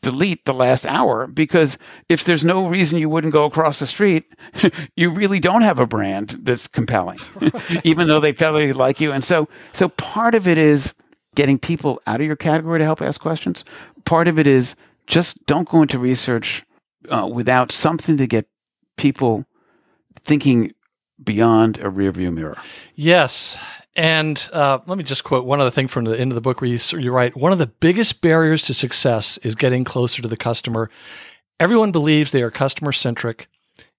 [SPEAKER 1] delete the last hour because if there's no reason you wouldn't go across the street, [laughs] you really don't have a brand that's compelling, [laughs] even though they probably like you. And so, so part of it is getting people out of your category to help ask questions. Part of it is just don't go into research uh, without something to get people thinking beyond a rearview mirror.
[SPEAKER 3] Yes. And uh, let me just quote one other thing from the end of the book where you, you write One of the biggest barriers to success is getting closer to the customer. Everyone believes they are customer centric,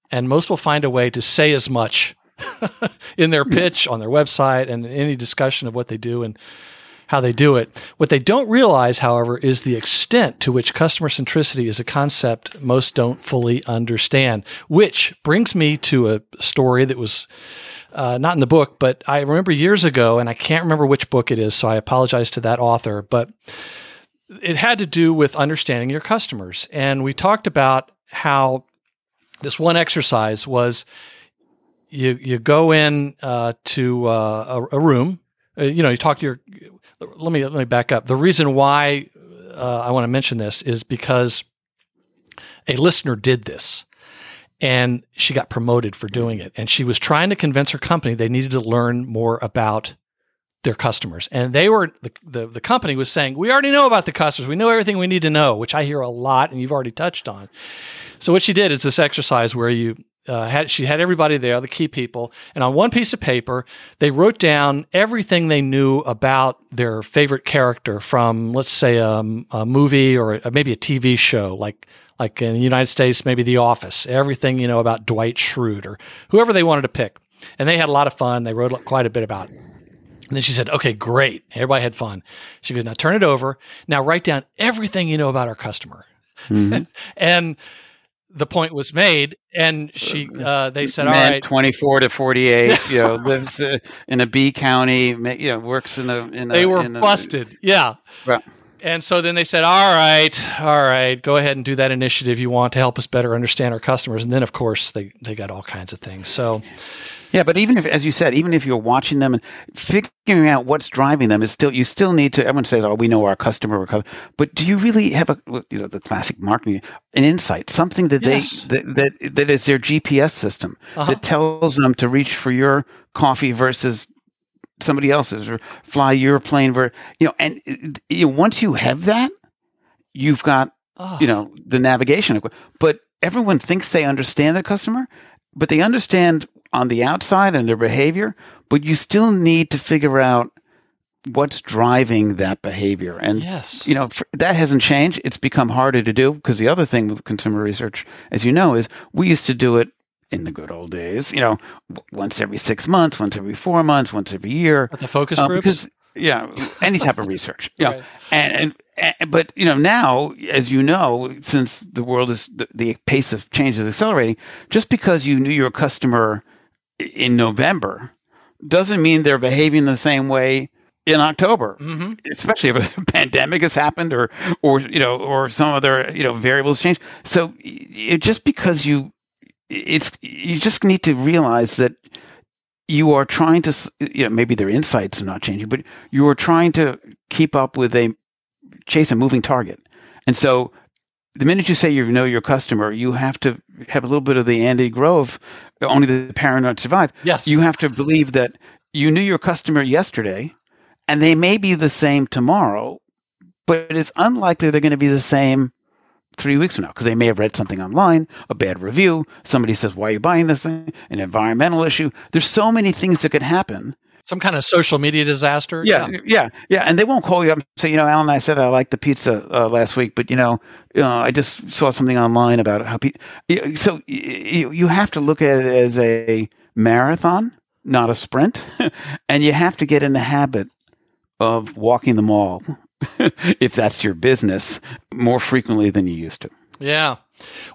[SPEAKER 3] and most will find a way to say as much [laughs] in their pitch, on their website, and any discussion of what they do and how they do it. What they don't realize, however, is the extent to which customer centricity is a concept most don't fully understand, which brings me to a story that was uh, not in the book, but I remember years ago, and I can't remember which book it is, so I apologize to that author, but it had to do with understanding your customers. And we talked about how this one exercise was you, you go in uh, to uh, a, a room, uh, you know, you talk to your, let me, let me back up. The reason why uh, I want to mention this is because a listener did this and she got promoted for doing it. And she was trying to convince her company they needed to learn more about their customers. And they were the, the the company was saying, "We already know about the customers. We know everything we need to know," which I hear a lot, and you've already touched on. So what she did is this exercise where you uh, had she had everybody there, the key people, and on one piece of paper they wrote down everything they knew about their favorite character from, let's say, um, a movie or a, maybe a TV show, like like in the United States, maybe The Office. Everything you know about Dwight Schrute or whoever they wanted to pick, and they had a lot of fun. They wrote quite a bit about. it. And then she said, okay, great. Everybody had fun. She goes, now turn it over. Now write down everything you know about our customer. [laughs] and the point was made. And she, uh, they said, all right.
[SPEAKER 1] 24 to 48, [laughs] you know, lives uh, in a B county, you know, works in a, in a
[SPEAKER 3] They were
[SPEAKER 1] in a-
[SPEAKER 3] busted. Yeah.
[SPEAKER 1] Right.
[SPEAKER 3] And so then they said, "All right, all right, go ahead and do that initiative you want to help us better understand our customers." And then, of course, they they got all kinds of things. So
[SPEAKER 1] Yeah, but even if, as you said, even if you're watching them and figuring out what's driving them, is still you still need to. Everyone says, "Oh, we know our customer," but do you really have a you know the classic marketing an insight, something that
[SPEAKER 3] Yes.
[SPEAKER 1] they that, that that is their GPS system
[SPEAKER 3] Uh-huh.
[SPEAKER 1] that tells them to reach for your coffee versus somebody else's or fly your plane ver you know and you know, once you have that you've got
[SPEAKER 3] oh,
[SPEAKER 1] you know the navigation but everyone thinks they understand the customer but they understand on the outside and their behavior but you still need to figure out what's driving that behavior. And
[SPEAKER 3] yes,
[SPEAKER 1] you know that hasn't changed. It's become harder to do because the other thing with consumer research as you know is we used to do it in the good old days you know w- once every six months once every four months once every year.
[SPEAKER 3] But the focus
[SPEAKER 1] uh,
[SPEAKER 3] groups.
[SPEAKER 1] because yeah, any type of research. Yeah,
[SPEAKER 3] Right.
[SPEAKER 1] and, and and but you know now, as you know, since the world is the, the pace of change is accelerating, just because you knew your customer in November doesn't mean they're behaving the same way in October.
[SPEAKER 3] hmm
[SPEAKER 1] Especially if a [laughs] pandemic has happened, or or you know, or some other you know variables change. So it, just because you, it's you just need to realize that you are trying to, you know, maybe their insights are not changing, but you are trying to keep up with a chase a moving target. And so the minute you say you know your customer, you have to have a little bit of the Andy Grove, only the paranoid survive.
[SPEAKER 3] Yes,
[SPEAKER 1] You have to believe that you knew your customer yesterday and they may be the same tomorrow, but it's unlikely they're going to be the same three weeks from now because they may have read something online, a bad review. Somebody says, Why are you buying this thing? An environmental issue. There's so many things that could happen.
[SPEAKER 3] some kind of social media disaster.
[SPEAKER 1] Yeah, yeah, yeah. And they won't call you up and say, You know, Allen, I said I liked the pizza uh, last week, but, you know, uh, I just saw something online about how people. So you, you have to look at it as a marathon, not a sprint. [laughs] and you have to get in the habit of walking the mall, [laughs] if that's your business, more frequently than you used to.
[SPEAKER 3] Yeah.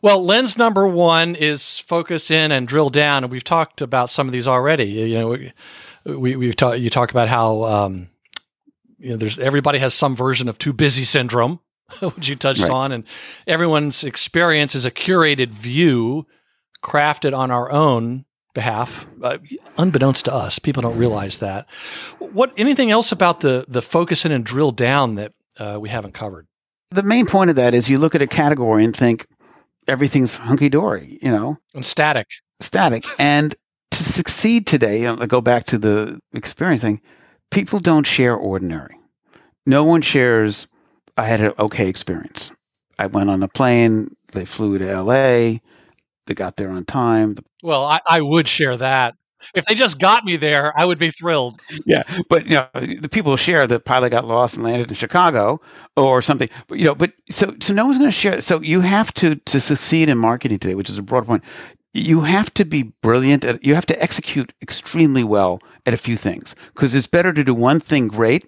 [SPEAKER 3] Well, lens number one is focus in and drill down, and we've talked about some of these already. You know, we we, talk, you talk about how um, you know there's everybody has some version of too busy syndrome, [laughs] which you touched
[SPEAKER 1] Right.
[SPEAKER 3] on, and everyone's experience is a curated view crafted on our own behalf, uh, unbeknownst to us. People don't realize that. What anything else about the the focus in and drill down that uh, we haven't covered?
[SPEAKER 1] The main point of that is you look at a category and think everything's hunky dory, you know,
[SPEAKER 3] And static.
[SPEAKER 1] static. And to succeed today, you know, I go back to the experience thing, people don't share ordinary. No one shares, I had an okay experience. I went on a plane, they flew to LA, they got there on time.
[SPEAKER 3] Well, I, I would share that. If they just got me there, I would be thrilled.
[SPEAKER 1] Yeah, but you know, the people share the pilot got lost and landed in Chicago or something. But you know, but so so no one's going to share. So you have to to succeed in marketing today, which is a broad point. You have to be brilliant. At, you have to execute extremely well at a few things because it's better to do one thing great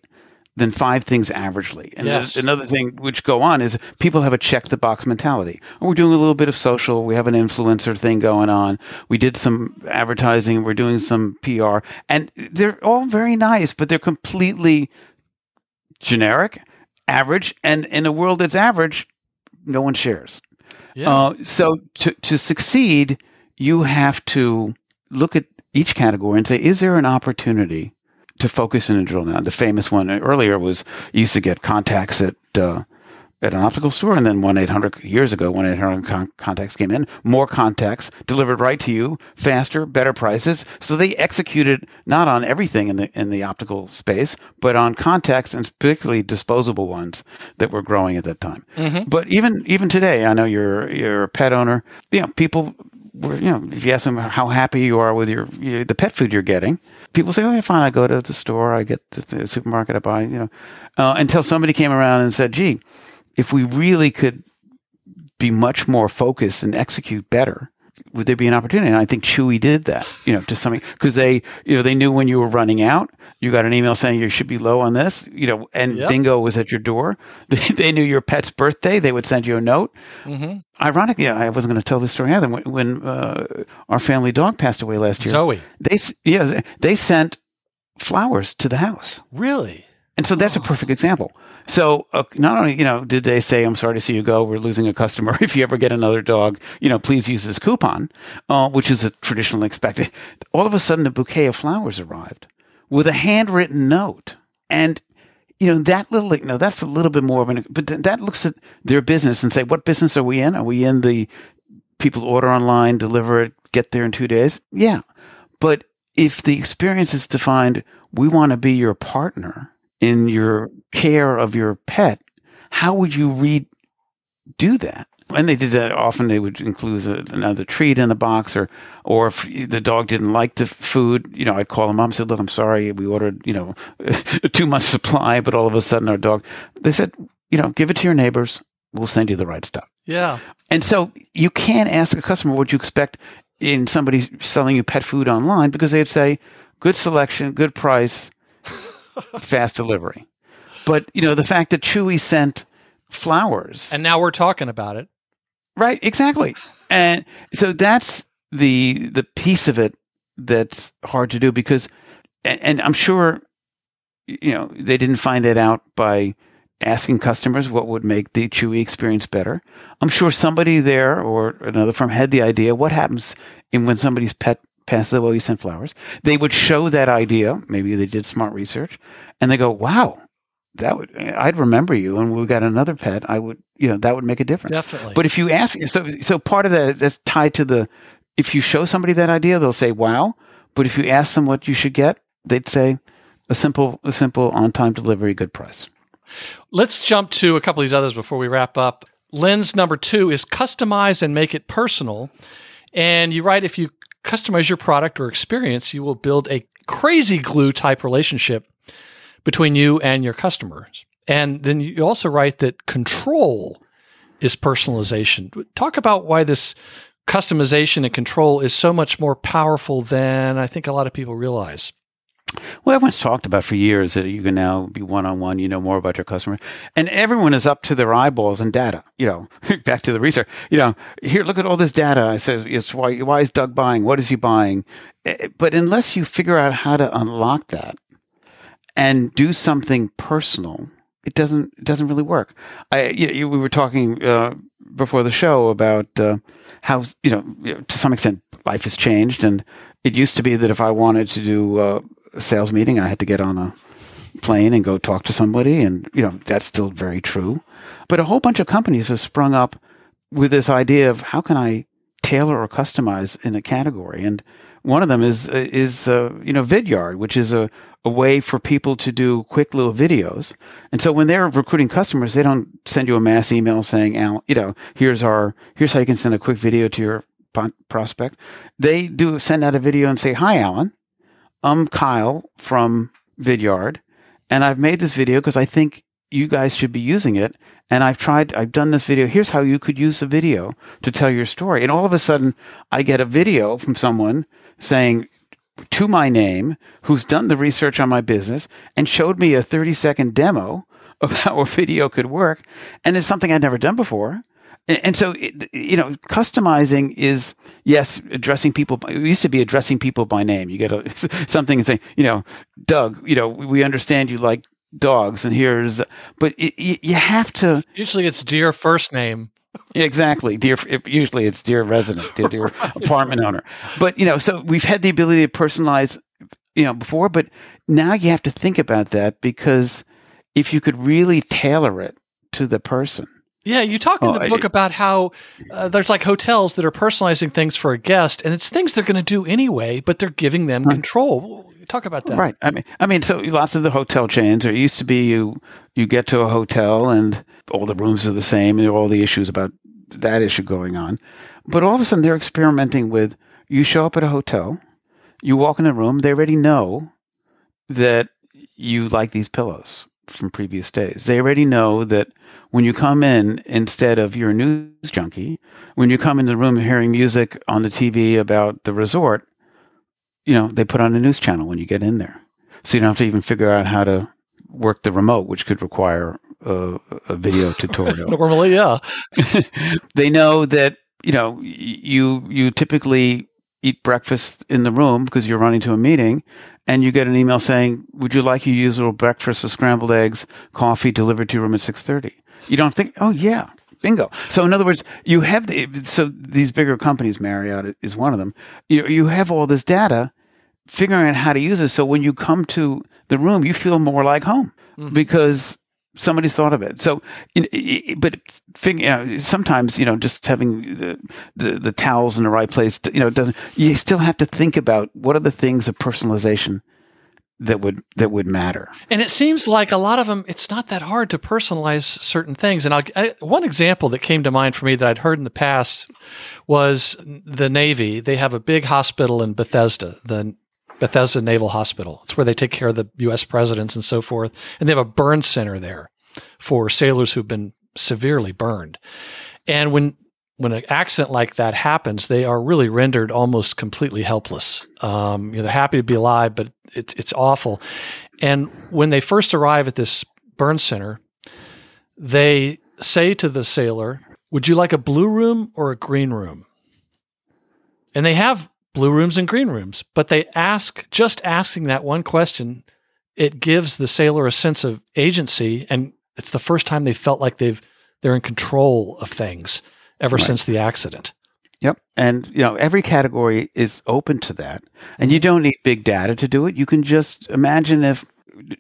[SPEAKER 1] than five things averagely. And
[SPEAKER 3] Yes.
[SPEAKER 1] another thing which go on is people have a check the box mentality. We're doing a little bit of social. We have an influencer thing going on. We did some advertising. We're doing some PR, and they're all very nice, but they're completely generic, average, and in a world that's average, no one shares.
[SPEAKER 3] Yeah.
[SPEAKER 1] Uh, so to to succeed, you have to look at each category and say, is there an opportunity to focus in and drill down? The famous one earlier was you used to get contacts at uh, at an optical store, and then one eight hundred years ago, one eight hundred contacts came in, more contacts delivered right to you, faster, better prices. So they executed not on everything in the in the optical space, but on contacts and particularly disposable ones that were growing at that time.
[SPEAKER 3] Mhm.
[SPEAKER 1] But even even today, I know you're you're a pet owner. You know, people you know if you ask them how happy you are with your, your the pet food you're getting, people say, "Oh, fine. I go to the store, I get to the supermarket, I buy." You know, uh, until somebody came around and said, "Gee, if we really could be much more focused and execute better." Would there be an opportunity? And I think Chewy did that, you know, to something because they, you know, they knew when you were running out. You got an email saying you should be low on this, you know, and
[SPEAKER 3] Yep.
[SPEAKER 1] bingo was at your door. [laughs] They, they knew your pet's birthday. They would send you a note
[SPEAKER 3] hmm
[SPEAKER 1] ironically, I wasn't going to tell this story either. When, when uh, our family dog passed away last year,
[SPEAKER 3] Zoe.
[SPEAKER 1] they yeah they sent flowers to the house,
[SPEAKER 3] Really?
[SPEAKER 1] and so that's a perfect example. So uh, not only you know did they say, "I'm sorry to see you go. We're losing a customer. [laughs] If you ever get another dog, you know, please use this coupon," uh, which is a traditional expected. All of a sudden, a bouquet of flowers arrived with a handwritten note, and you know that little you know that's a little bit more of an but th- that looks at their business and say what business are we in are we in the people order online deliver it get there in two days yeah but if the experience is defined we want to be your partner in your care of your pet how would you read do that? And they did that often they would include a, another treat in the box or or if the dog didn't like the food you know i'd call them up and say look i'm sorry we ordered you know [laughs] too much supply but all of a sudden our dog they said you know give it to your neighbors we'll send you the right stuff.
[SPEAKER 3] Yeah.
[SPEAKER 1] and so you can't ask a customer what you expect in somebody selling you pet food online because they'd say good selection good price [laughs] fast delivery but you know the fact that chewy sent flowers
[SPEAKER 3] And now we're talking about it.
[SPEAKER 1] Right, exactly. And so that's the the piece of it that's hard to do because and, and I'm sure you know they didn't find that out by asking customers what would make the Chewy experience better. I'm sure somebody there or another firm had the idea what happens in when somebody's pet passes away you send flowers. They would show that idea, maybe they did smart research, and they go, Wow, that would I'd remember you and we got another pet, I would you know, that would make a difference.
[SPEAKER 3] Definitely.
[SPEAKER 1] But if you ask, so so part of that that's tied to the. If you show somebody that idea, they'll say "Wow." But if you ask them what you should get, they'd say a simple, a simple on-time delivery, good price.
[SPEAKER 3] Let's jump to a couple of these others before we wrap up. Lens number two is customize and make it personal. And you write if you customize your product or experience, you will build a crazy glue type relationship between you and your customers. And then you also write that control is personalization. Talk about why this customization and control is so much more powerful than I think a lot of people realize.
[SPEAKER 1] Well, everyone's talked about for years that you can now be one on one. You know more about your customer, and everyone is up to their eyeballs in data. You know, [laughs] back to the research. You know, here, look at all this data. I said, it's why why is Doug buying? What is he buying? Eh, But unless you figure out how to unlock that and do something personal, it doesn't it doesn't really work. I you, you, we were talking uh, before the show about uh, how you know, you know to some extent life has changed, and it used to be that if I wanted to do uh, a sales meeting, I had to get on a plane and go talk to somebody, and you know that's still very true. But a whole bunch of companies have sprung up with this idea of how can I tailor or customize in a category, and one of them is is uh, you know Vidyard, which is a, a way for people to do quick little videos. And so when they're recruiting customers, they don't send you a mass email saying, "Al, you know, here's our here's how you can send a quick video to your prospect." They do send out a video and say, "Hi, Allen, I'm Kyle from Vidyard, and I've made this video because I think you guys should be using it. And I've tried, I've done this video. Here's how you could use the video to tell your story. And all of a sudden, I get a video from someone saying to my name who's done the research on my business and showed me a 30 second demo of [laughs] how a video could work. And it's something I'd never done before. And so, you know, customizing is yes, addressing people. It used to be addressing people by name. You get a, [laughs] something and say, you know, Doug. You know, we understand you like dogs, and here's. But it, you have to
[SPEAKER 3] Usually it's dear first name.
[SPEAKER 1] Exactly, dear. Usually, it's dear resident, dear, dear [laughs] apartment owner. But you know, so we've had the ability to personalize, you know, before, but now you have to think about that because if you could really tailor it to the person.
[SPEAKER 3] Yeah, you talk in
[SPEAKER 1] Oh,
[SPEAKER 3] the
[SPEAKER 1] I-
[SPEAKER 3] book about how uh, there's like hotels that are personalizing things for a guest, and it's things they're going to do anyway, but they're giving them control. Talk about that.
[SPEAKER 1] Right. I mean, I mean, so lots of the hotel chains. There used to be you you get to a hotel and all the rooms are the same, and all the issues about that issue going on. But all of a sudden, they're experimenting with you show up at a hotel, you walk in a room, they already know that you like these pillows from previous days. They already know that when you come in, instead of you're a news junkie, when you come in the room hearing music on the TV about the resort, you know, they put on a news channel when you get in there. So you don't have to even figure out how to work the remote, which could require a, a video tutorial. [laughs]
[SPEAKER 3] Normally, yeah. [laughs]
[SPEAKER 1] they know that, you know, you, you typically eat breakfast in the room because you're running to a meeting and you get an email saying, "Would you like your usual breakfast of scrambled eggs, coffee delivered to your room at 6:30?" You don't think, "Oh yeah, bingo." So in other words, you have the so these bigger companies, Marriott is one of them. You you have all this data, figuring out how to use it. So when you come to the room, you feel more like home mm-hmm. because somebody's thought of it. So, but fig- you know, sometimes you know, just having the, the the towels in the right place, you know, doesn't. You still have to think about what are the things of personalization that would that would matter.
[SPEAKER 3] And it seems like a lot of them, it's not that hard to personalize certain things. And I'll, I, one example that came to mind for me that I'd heard in the past was the Navy. They have a big hospital in Bethesda, the Bethesda Naval Hospital. It's where they take care of the U.S. presidents and so forth. And they have a burn center there for sailors who've been severely burned. And when when an accident like that happens, they are really rendered almost completely helpless. Um, you know, they're happy to be alive, but it's it's awful. And when they first arrive at this burn center, they say to the sailor, "Would you like a blue room or a green room?" And they have blue rooms and green rooms, but they ask just asking that one question, it gives the sailor a sense of agency, and it's the first time they felt like they've they're in control of things ever since the accident.
[SPEAKER 1] Yep. And you know, every category is open to that. And you mm-hmm. don't need big data to do it. You can just imagine if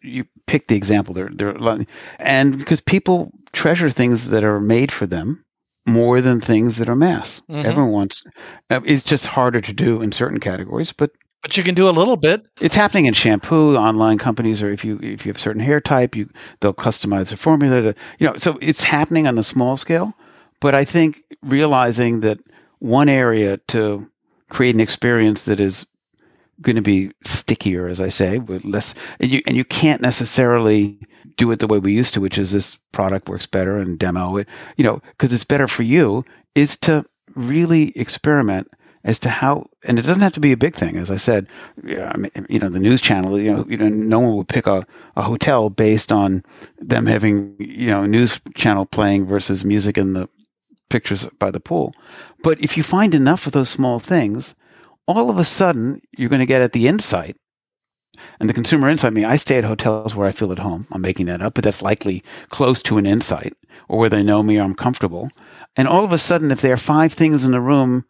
[SPEAKER 1] you pick the example there there are a lot- and because people treasure things that are made for them more than things that are mass.
[SPEAKER 3] Mhm.
[SPEAKER 1] Everyone wants uh, it's just harder to do in certain categories, but
[SPEAKER 3] But you can do a little bit.
[SPEAKER 1] it's happening in shampoo. Online companies, or if you if you have a certain hair type, you they'll customize the formula. To, you know, so it's happening on a small scale. But I think realizing that one area to create an experience that is going to be stickier, as I say, with less, and you and you can't necessarily do it the way we used to, which is this product works better and demo it, you know, because it's better for you, is to really experiment as to how, and it doesn't have to be a big thing. As I said, yeah, I mean, you know, the news channel, you know, you know, no one would pick a, a hotel based on them having, you know, news channel playing versus music in the pictures by the pool. But if you find enough of those small things, all of a sudden you're going to get at the insight and the consumer insight. I mean, I stay at hotels where I feel at home. I'm making that up, but that's likely close to an insight or where they know me or I'm comfortable. And all of a sudden, if there are five things in the room,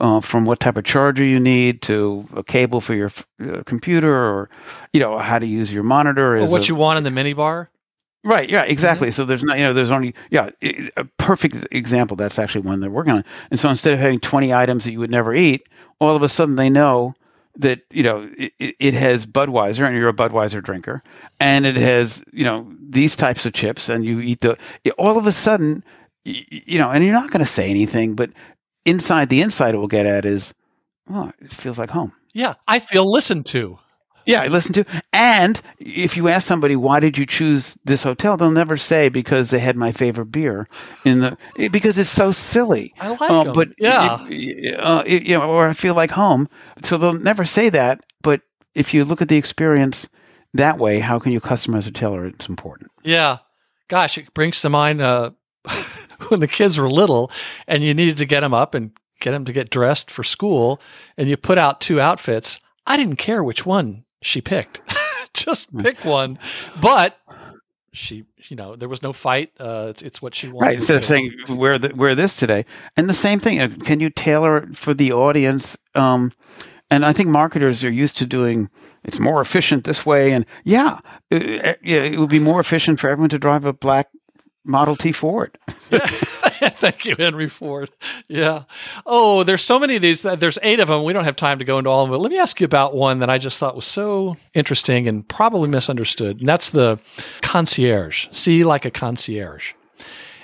[SPEAKER 1] uh, from what type of charger you need to a cable for your uh, computer or, you know, how to use your monitor.
[SPEAKER 3] Or what
[SPEAKER 1] a-
[SPEAKER 3] you want in the minibar.
[SPEAKER 1] Right. Yeah. Exactly. Mm-hmm. So there's not. You know. There's only. Yeah. A perfect example. That's actually one they're working on. And so instead of having 20 items that you would never eat, all of a sudden they know that you know it, it- has Budweiser, and you're a Budweiser drinker, and it has you know these types of chips, and you eat the. all of a sudden, you know, and you're not going to say anything, but inside the insight it will get at is, oh, it feels like home.
[SPEAKER 3] Yeah, I feel listened to.
[SPEAKER 1] Yeah, I listen to. And if you ask somebody why did you choose this hotel, they'll never say because they had my favorite beer in the because it's so silly.
[SPEAKER 3] I like
[SPEAKER 1] Uh,
[SPEAKER 3] 'em.
[SPEAKER 1] but
[SPEAKER 3] Yeah.
[SPEAKER 1] it- uh, it- you know, or I feel like home. So they'll never say that. But if you look at the experience that way, how can you customize a tailor? It's important.
[SPEAKER 3] Yeah. Gosh, it brings to mind uh, [laughs] when the kids were little and you needed to get them up and get them to get dressed for school and you put out two outfits. I didn't care which one she picked. [laughs] Just
[SPEAKER 1] Hmm.
[SPEAKER 3] pick one. But she, you know, there was no fight. Uh, it's, it's what she wanted.
[SPEAKER 1] Right. Instead of saying wear the, wear this today, and the same thing. uh, Can you tailor it for the audience? Um, and I think marketers are used to doing. It's more efficient this way, and yeah, uh, uh, yeah, it would be more efficient for everyone to drive a black Model T Ford. [laughs] [laughs]
[SPEAKER 3] Thank you, Henry Ford. Yeah. Oh, there's so many of these. There's eight of them. We don't have time to go into all of them. But let me ask you about one that I just thought was so interesting and probably misunderstood. And that's the concierge. See like a concierge.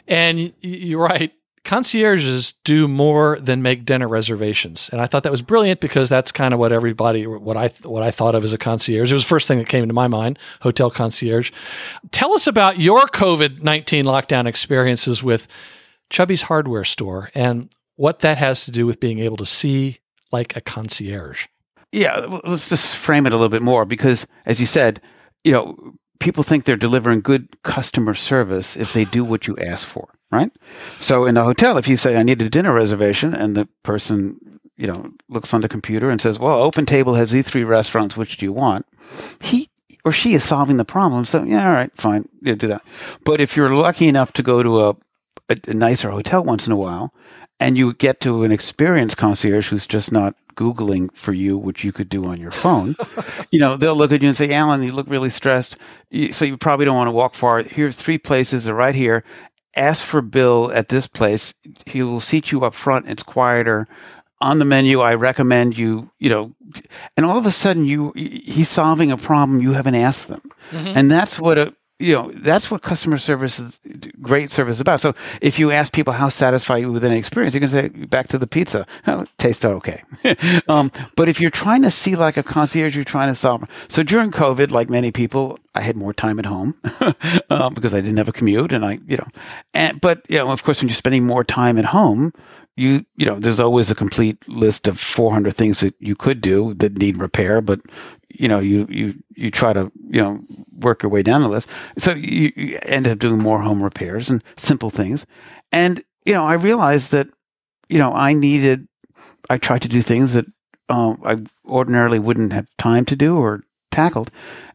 [SPEAKER 3] And you're right. Concierges do more than make dinner reservations, and I thought that was brilliant because that's kind of what everybody, what I, what I thought of as a concierge. It was the first thing that came to my mind: hotel concierge. Tell us about your COVID nineteen lockdown experiences with Chubby's hardware store and what that has to do with being able to see like a concierge.
[SPEAKER 1] Yeah, let's just frame it a little bit more because, as you said, you know, people think they're delivering good customer service if they do what you ask for, right? So in a hotel, if you say I need a dinner reservation and the person you know, looks on the computer and says, "Well, Open Table has these three restaurants. Which do you want?" He or she is solving the problem. So yeah, all right, fine, yeah, do that. But if you're lucky enough to go to a, a, a nicer hotel once in a while, and you get to an experienced concierge who's just not googling for you, which you could do on your phone, [laughs] you know, they'll look at you and say, "Allen, you look really stressed. You, so you probably don't want to walk far. Here's three places. They're right here." Ask for Bill at this place. He will seat you up front. It's quieter on the menu i recommend you you know and all of a sudden you he's solving a problem you haven't asked them mm-hmm. and that's what a you know that's what customer service is great service is about. So if you ask people how satisfied you with an experience you can say back to the pizza. Oh, it tasted okay. [laughs] Um, but if you're trying to see like a concierge you're trying to solve so during covid like many people i had more time at home [laughs] um, because i didn't have a commute and i you know and but you know of course when you're spending more time at home you you know there's always a complete list of 400 things that you could do that need repair but you know you you you try to you know work your way down the list. So you, you end up doing more home repairs and simple things. And you know i realized that you know i needed i tried to do things that um, i ordinarily wouldn't have time to do or tackled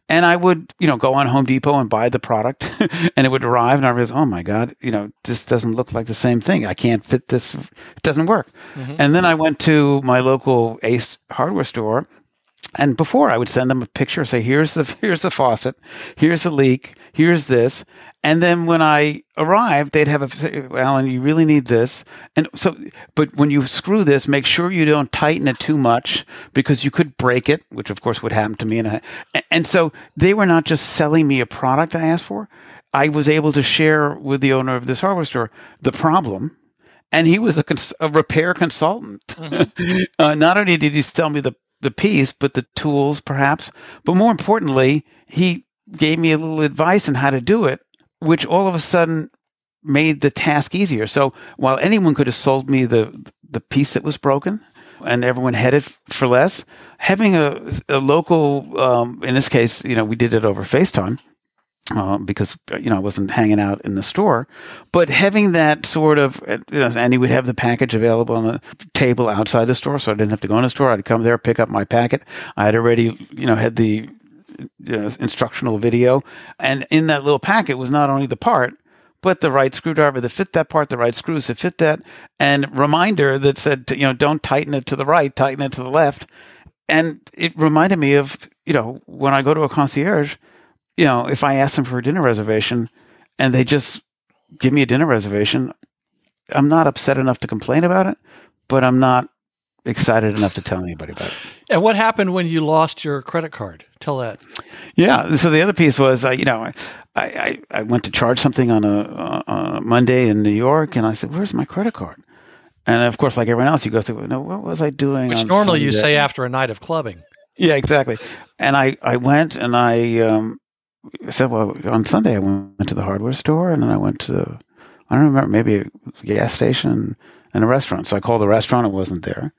[SPEAKER 1] and I would, you know, go on Home Depot and buy the product [laughs] and it would arrive and I realized, oh my God, you know, this doesn't look like the same thing. I can't fit this. It doesn't work. Mm-hmm. And then I went to my local Ace hardware store. And before I would send them a picture, say, here's the, [laughs] here's the faucet, here's the leak, here's this. And then when I arrived, they'd have a say, Allen, you really need this. And so, but when you screw this, make sure you don't tighten it too much because you could break it, which of course would happen to me. And, I, and so they were not just selling me a product I asked for. I was able to share with the owner of this hardware store the problem. And he was a, cons- a repair consultant. Mm-hmm. [laughs] uh, not only did he sell me the, the piece, but the tools perhaps, but more importantly, he gave me a little advice on how to do it which all of a sudden made the task easier. So while anyone could have sold me the the piece that was broken, and everyone headed for less, having a, a local, um, in this case, you know, we did it over FaceTime. Uh, because you know I wasn't hanging out in the store, but having that sort of, you know, and he would have the package available on the table outside the store, so I didn't have to go in the store. I'd come there, pick up my packet. I had already, you know, had the uh, instructional video. And in that little packet was not only the part, but the right screwdriver that fit that part, the right screws that fit that, and reminder that said, to, you know, don't tighten it to the right, tighten it to the left. And it reminded me of, you know, when I go to a concierge, you know, if I ask them for a dinner reservation and they just give me a dinner reservation, I'm not upset enough to complain about it, but I'm not excited enough to tell anybody about it.
[SPEAKER 3] And what happened when you lost your credit card? Tell that.
[SPEAKER 1] Yeah. So the other piece was, uh, you know, I, I, I went to charge something on a, on a Monday in New York, and I said, "Where's my credit card?" And of course, like everyone else, you go through, no, what was I doing?
[SPEAKER 3] Which normally Sunday? you say after a night of clubbing.
[SPEAKER 1] Yeah, exactly. And I, I went and I um, said, well, on Sunday I went to the hardware store and then I went to, I don't remember, maybe a gas station and a restaurant. So I called the restaurant, it wasn't there.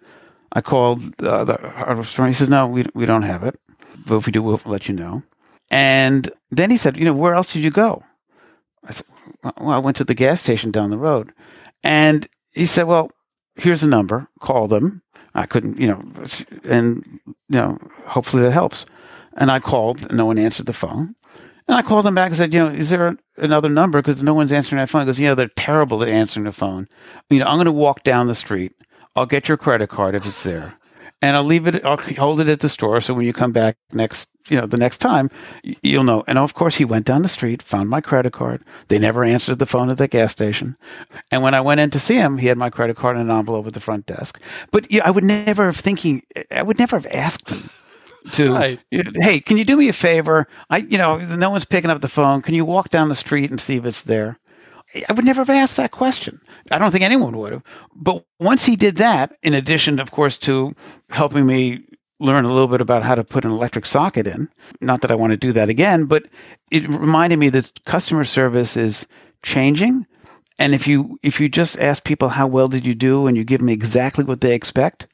[SPEAKER 1] I called uh, the hardware store. He says, "No, we we don't have it, but if we do, we'll let you know." And then he said, "You know, where else did you go?" I said, "Well, I went to the gas station down the road." And he said, "Well, here's a number. Call them." I couldn't, you know, and you know, hopefully that helps. And I called, and no one answered the phone. And I called them back and said, you know, is there another number? Because no one's answering that phone. Because, you know, they're terrible at answering the phone. You know, I'm going to walk down the street. I'll get your credit card if it's there. And I'll leave it, I'll hold it at the store. So when you come back next, you know, the next time, you'll know. And of course, he went down the street, found my credit card. They never answered the phone at the gas station. And when I went in to see him, he had my credit card in an envelope at the front desk. But know, I would never have thinking, I would never have asked him to right. hey can you do me a favor i you know no one's picking up the phone can you walk down the street and see if it's there I would never have asked that question. I don't think anyone would have. But once he did that, in addition, of course, to helping me learn a little bit about how to put an electric socket in, not that I want to do that again, but it reminded me that customer service is changing. And if you if you just ask people how well did you do and you give them exactly what they expect,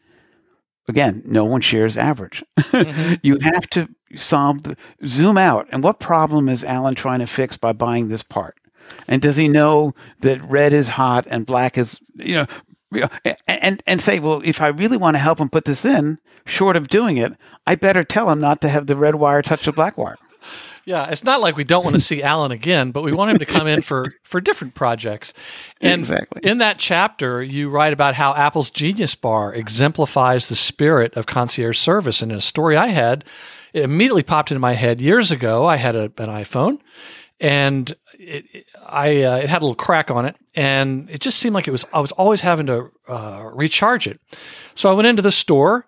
[SPEAKER 1] again, no one shares average. Mm-hmm. [laughs] you have to solve the zoom out. And what problem is Allen trying to fix by buying this part? And does he know that red is hot and black is, you know, You know, a- and and say, well, if I really want to help him put this in, short of doing it, I better tell him not to have the red wire touch the black wire.
[SPEAKER 3] Yeah, it's not like we don't want to see [laughs] Allen again, but we want him to come in for for different projects. And
[SPEAKER 1] Exactly.
[SPEAKER 3] in that chapter, you write about how Apple's Genius Bar exemplifies the spirit of concierge service. And in a story I had, it immediately popped into my head years ago. I had a, an iPhone, and it, it- I uh, it had a little crack on it, and it just seemed like it was I was always having to uh, recharge it. So I went into the store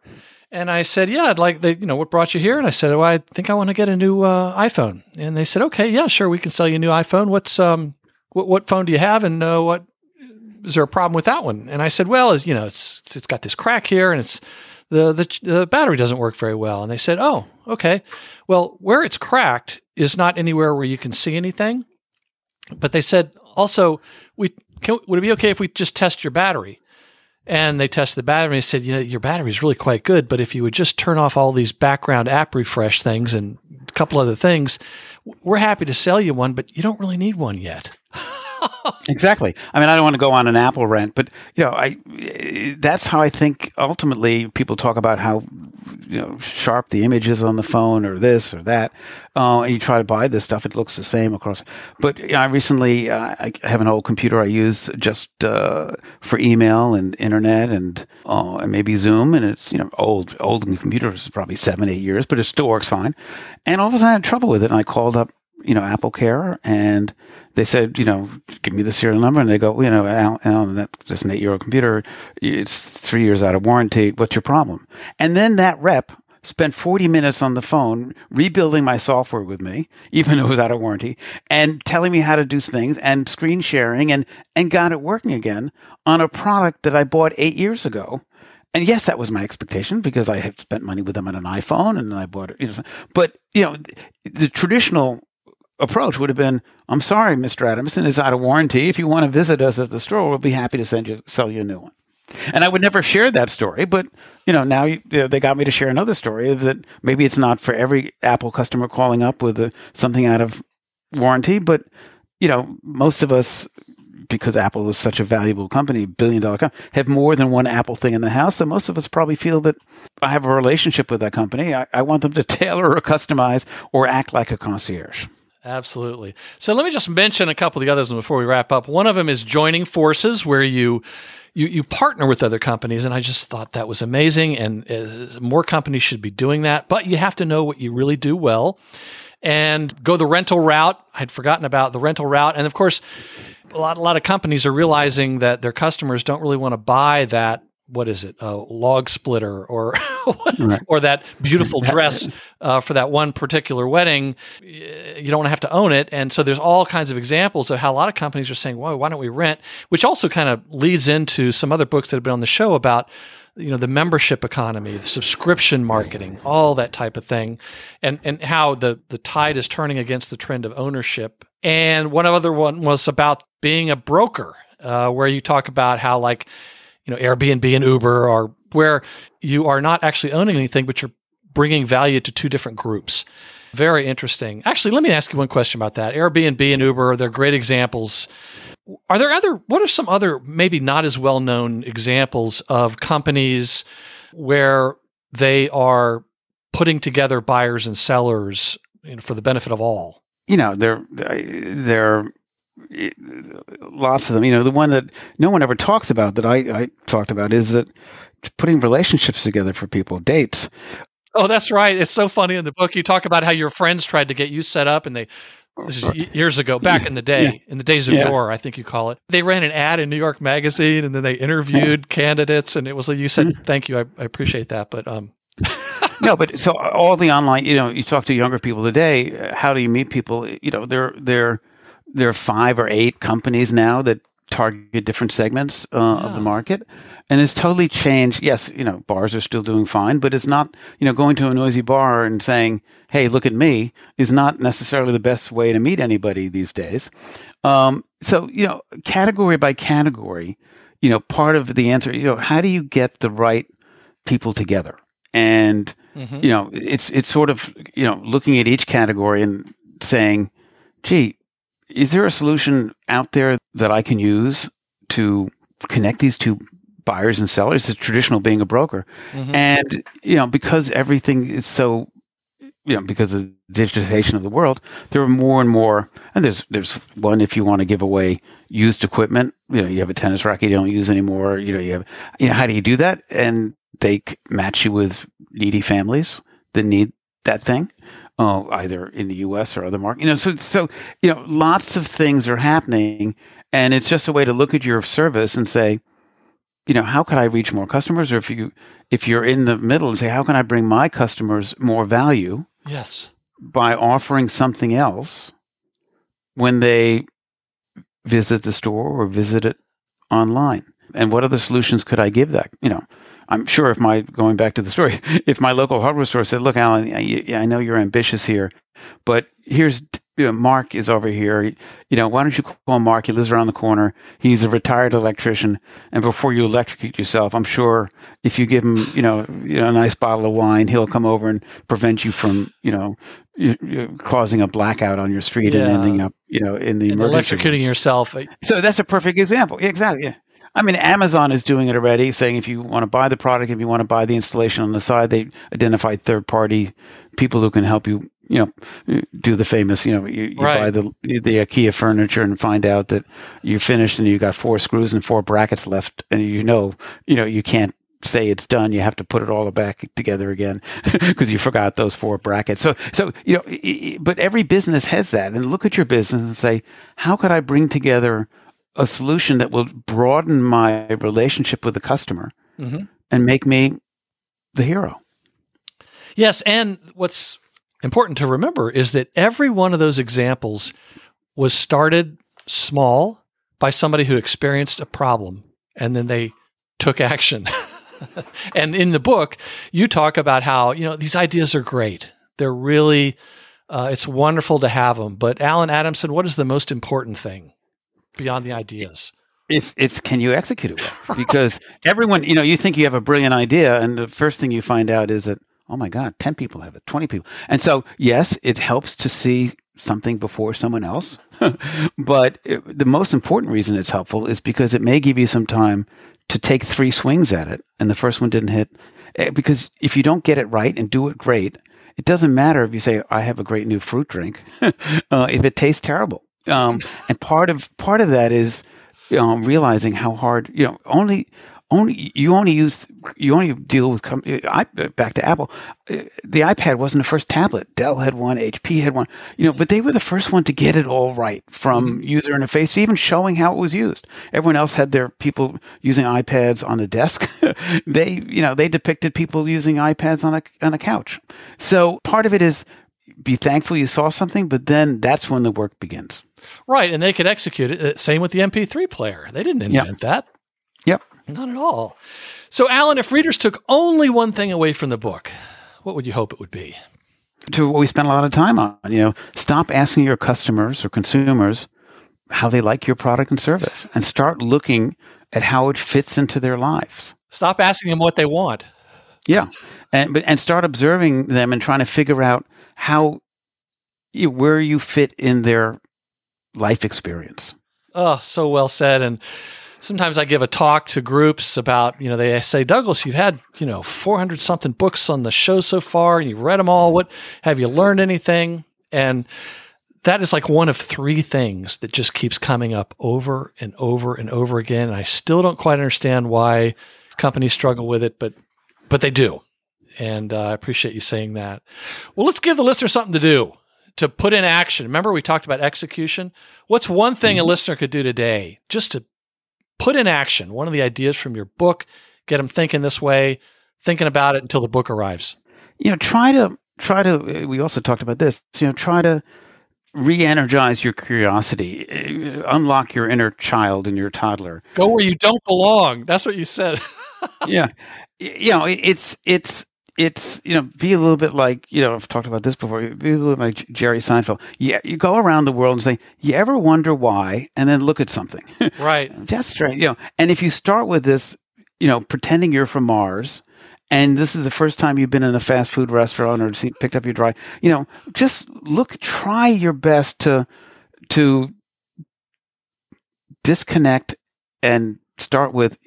[SPEAKER 3] and I said, "Yeah, I'd like the you know what brought you here?" And I said, "Well, I think I want to get a new uh, iPhone." And they said, "Okay, yeah, sure, we can sell you a new iPhone. What's um what what phone do you have, and uh, what is there a problem with that one?" And I said, "Well, is you know it's it's- it's got this crack here, and it's the the the battery doesn't work very well." And they said, "Oh, okay. Well, where it's cracked is not anywhere where you can see anything." But they said also, we can, would it be okay if we just test your battery? And they tested the battery and they said, you know, your battery is really quite good, but if you would just turn off all these background app refresh things and a couple other things, we're happy to sell you one, but you don't really need one yet. [laughs]
[SPEAKER 1] Exactly. I mean, I don't want to go on an Apple rant, but you know, I that's how I think ultimately people talk about how you know sharp the image is on the phone or this or that, uh, and you try to buy this stuff, it looks the same across. But you know, I recently uh, I have an old computer I use just uh, for email and internet and uh, and maybe Zoom, and it's you know old old computer is probably seven eight years, but it still works fine. And all of a sudden I had trouble with it, and I called up you know Apple Care and they said, you know, give me the serial number, and they go, you know, Allen, Allen that's just an eight-year-old computer. It's three years out of warranty. What's your problem? And then that rep spent 40 minutes on the phone rebuilding my software with me, even though it was out of warranty, and telling me how to do things and screen sharing and and got it working again on a product that I bought eight years ago. And yes, that was my expectation because I had spent money with them on an iPhone and I bought it. You know, but you know, the traditional approach would have been, I'm sorry, Mr. Adamson is out of warranty. If you want to visit us at the store, we'll be happy to send you, sell you a new one. And I would never share that story, but you know, now you, you know, they got me to share another story of that maybe it's not for every Apple customer calling up with a, something out of warranty, but you know, most of us, because Apple is such a valuable company, billion dollar company, have more than one Apple thing in the house. So most of us probably feel that I have a relationship with that company. I, I want them to [laughs] tailor or customize or act like a concierge.
[SPEAKER 3] Absolutely. So let me just mention a couple of the others before we wrap up. One of them is joining forces, where you you, you partner with other companies, and I just thought that was amazing. And uh, more companies should be doing that, but you have to know what you really do well, and go the rental route. I'd forgotten about the rental route, and of course, a lot a lot of companies are realizing that their customers don't really want to buy that. What is it? A log splitter or [laughs]
[SPEAKER 1] Right.
[SPEAKER 3] or that beautiful dress uh, for that one particular wedding. You don't have to own it, and so there's all kinds of examples of how a lot of companies are saying, "Well, why don't we rent?" Which also kind of leads into some other books that have been on the show about you know the membership economy, the subscription marketing, all that type of thing, and and how the the tide is turning against the trend of ownership. And one other one was about being a broker, uh, where you talk about how like you know Airbnb and Uber are where you are not actually owning anything, but you're bringing value to two different groups. Very interesting. Actually, let me ask you one question about that. Airbnb and Uber, they're great examples. Are there other, what are some other, maybe not as well known examples of companies where they are putting together buyers and sellers you know, for the benefit of all?
[SPEAKER 1] you know, there, there, lots of them. You know, the one that no one ever talks about that I, I talked about is that putting relationships together for people, dates.
[SPEAKER 3] Oh, that's right. It's so funny in the book. You talk about how your friends tried to get you set up and they, this is years ago, back in the day, in the days of
[SPEAKER 1] Yeah.
[SPEAKER 3] yore, I think you call it. They ran an ad in New York Magazine and then they interviewed candidates. And it was like, you said,
[SPEAKER 1] Mm.
[SPEAKER 3] thank you. I, I appreciate that. But um, [laughs]
[SPEAKER 1] no, but so all the online, you know, you talk to younger people today. uh, How do you meet people? You know, there, there, there are five or eight companies now that target different segments uh, of the market, and it's totally changed. Yes, you know, bars are still doing fine, but it's not. You know, going to a noisy bar and saying, "Hey, look at me," is not necessarily the best way to meet anybody these days. Um, so, you know, category by category, you know, part of the answer, you know, how do you get the right people together? And
[SPEAKER 3] mhm.
[SPEAKER 1] you know, it's it's sort of you know looking at each category and saying, "Gee, is there a solution out there that I can use to connect these two buyers and sellers. It's traditional being a broker, mm-hmm. and you know because everything is so you know, because of digitization of the world, there are more and more. And there's there's one if you want to give away used equipment. You know, you have a tennis racket you don't use anymore. You know, you have you know how do you do that? And they match you with needy families that need that thing, uh, either in the U.S. or other markets. You know, so so you know, lots of things are happening, and it's just a way to look at your service and say, you know, how can I reach more customers? Or if you if you're in the middle and say, how can I bring my customers more value?
[SPEAKER 3] Yes.
[SPEAKER 1] by offering something else when they visit the store or visit it online. And what other solutions could I give that? You know, I'm sure if my going back to the story, [laughs] if my local hardware store said, "Look, Allen, I, I know you're ambitious here, but here's you know, Mark is over here. You know, why don't you call Mark? He lives around the corner. He's a retired electrician, and before you electrocute yourself, I'm sure if you give him, you know, you know, a nice bottle of wine, he'll come over and prevent you from, you know, causing a blackout on your street and ending up, you know, in the
[SPEAKER 3] And
[SPEAKER 1] emergency room.
[SPEAKER 3] electrocuting yourself.
[SPEAKER 1] So that's a perfect example. Yeah, exactly. Yeah. I mean, Amazon is doing it already, saying if you want to buy the product, if you want to buy the installation on the side, they identify third party people who can help you. You know, do the famous. You know, you, you
[SPEAKER 3] Right.
[SPEAKER 1] buy the the IKEA furniture and find out that you finished and you got four screws and four brackets left, and you know, you know, you can't say it's done. You have to put it all back together again [laughs] because you forgot those four brackets. So, so you know, but every business has that. And look at your business and say, how could I bring together a solution that will broaden my relationship with the customer
[SPEAKER 3] Mhm.
[SPEAKER 1] and make me the hero?
[SPEAKER 3] Yes, and what's important to remember is that every one of those examples was started small by somebody who experienced a problem and then they took action. [laughs] and in the book, you talk about how, you know, these ideas are great. They're really uh, it's wonderful to have them. But Allen Adamson, what is the most important thing beyond the ideas?
[SPEAKER 1] It's it's can you execute it well? Because everyone, you know, you think you have a brilliant idea, and the first thing you find out is that oh my god, ten people have it, twenty people, and so yes, it helps to see something before someone else. [laughs] but it, the most important reason it's helpful is because it may give you some time to take three swings at it, and the first one didn't hit. Eh, Because if you don't get it right and do it great, it doesn't matter if you say I have a great new fruit drink [laughs] uh, if it tastes terrible. Um, and part of part of that is um, realizing how hard you know only only you only use you only deal with com- I, back to Apple. The iPad wasn't the first tablet. Dell had one, HP had one, you know, but they were the first one to get it all right from user interface to even showing how it was used. Everyone else had their people using iPads on the desk. [laughs] they, you know, they depicted people using iPads on a on a couch. So part of it is be thankful you saw something, but then that's when the work begins.
[SPEAKER 3] Right, and they could execute it. Uh, Same with the MP3 player. They didn't invent that.
[SPEAKER 1] Yep.
[SPEAKER 3] Not at all. So, Allen, if readers took only one thing away from the book, what would you hope it would be?
[SPEAKER 1] to what we spend a lot of time on. You know, stop asking your customers or consumers how they like your product and service and start looking at how it fits into their lives.
[SPEAKER 3] Stop asking them what they want.
[SPEAKER 1] Yeah. And but and start observing them and trying to figure out how you, where you fit in their life experience.
[SPEAKER 3] Oh, so well said. And sometimes I give a talk to groups about, you know, they say, Douglas, you've had, you know, 400 something books on the show so far and you've read them all. What have you learned anything? And that is like one of three things that just keeps coming up over and over and over again. And I still don't quite understand why companies struggle with it, but but they do. And uh, I appreciate you saying that. Well, let's give the listener something to do to put in action. Remember, we talked about execution. What's one thing a listener could do today just to put in action one of the ideas from your book, get them thinking this way, thinking about it until the book arrives?
[SPEAKER 1] You know, try to try to we also talked about this, you know, try to re-energize your curiosity, uh, unlock your inner child and your toddler.
[SPEAKER 3] Go where you don't belong. That's what you said. [laughs]
[SPEAKER 1] yeah you know it's it's it's you know be a little bit like you know i've talked about this before be a little bit like jerry seinfeld yeah you go around the world and say you ever wonder why and then look at something [laughs]
[SPEAKER 3] right.
[SPEAKER 1] That's strange you know and if you start with this you know pretending you're from mars and this is the first time you've been in a fast food restaurant or see, picked up your dry you know just look try your best to to disconnect and start with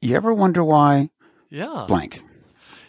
[SPEAKER 1] you ever wonder why
[SPEAKER 3] Yeah.
[SPEAKER 1] blank?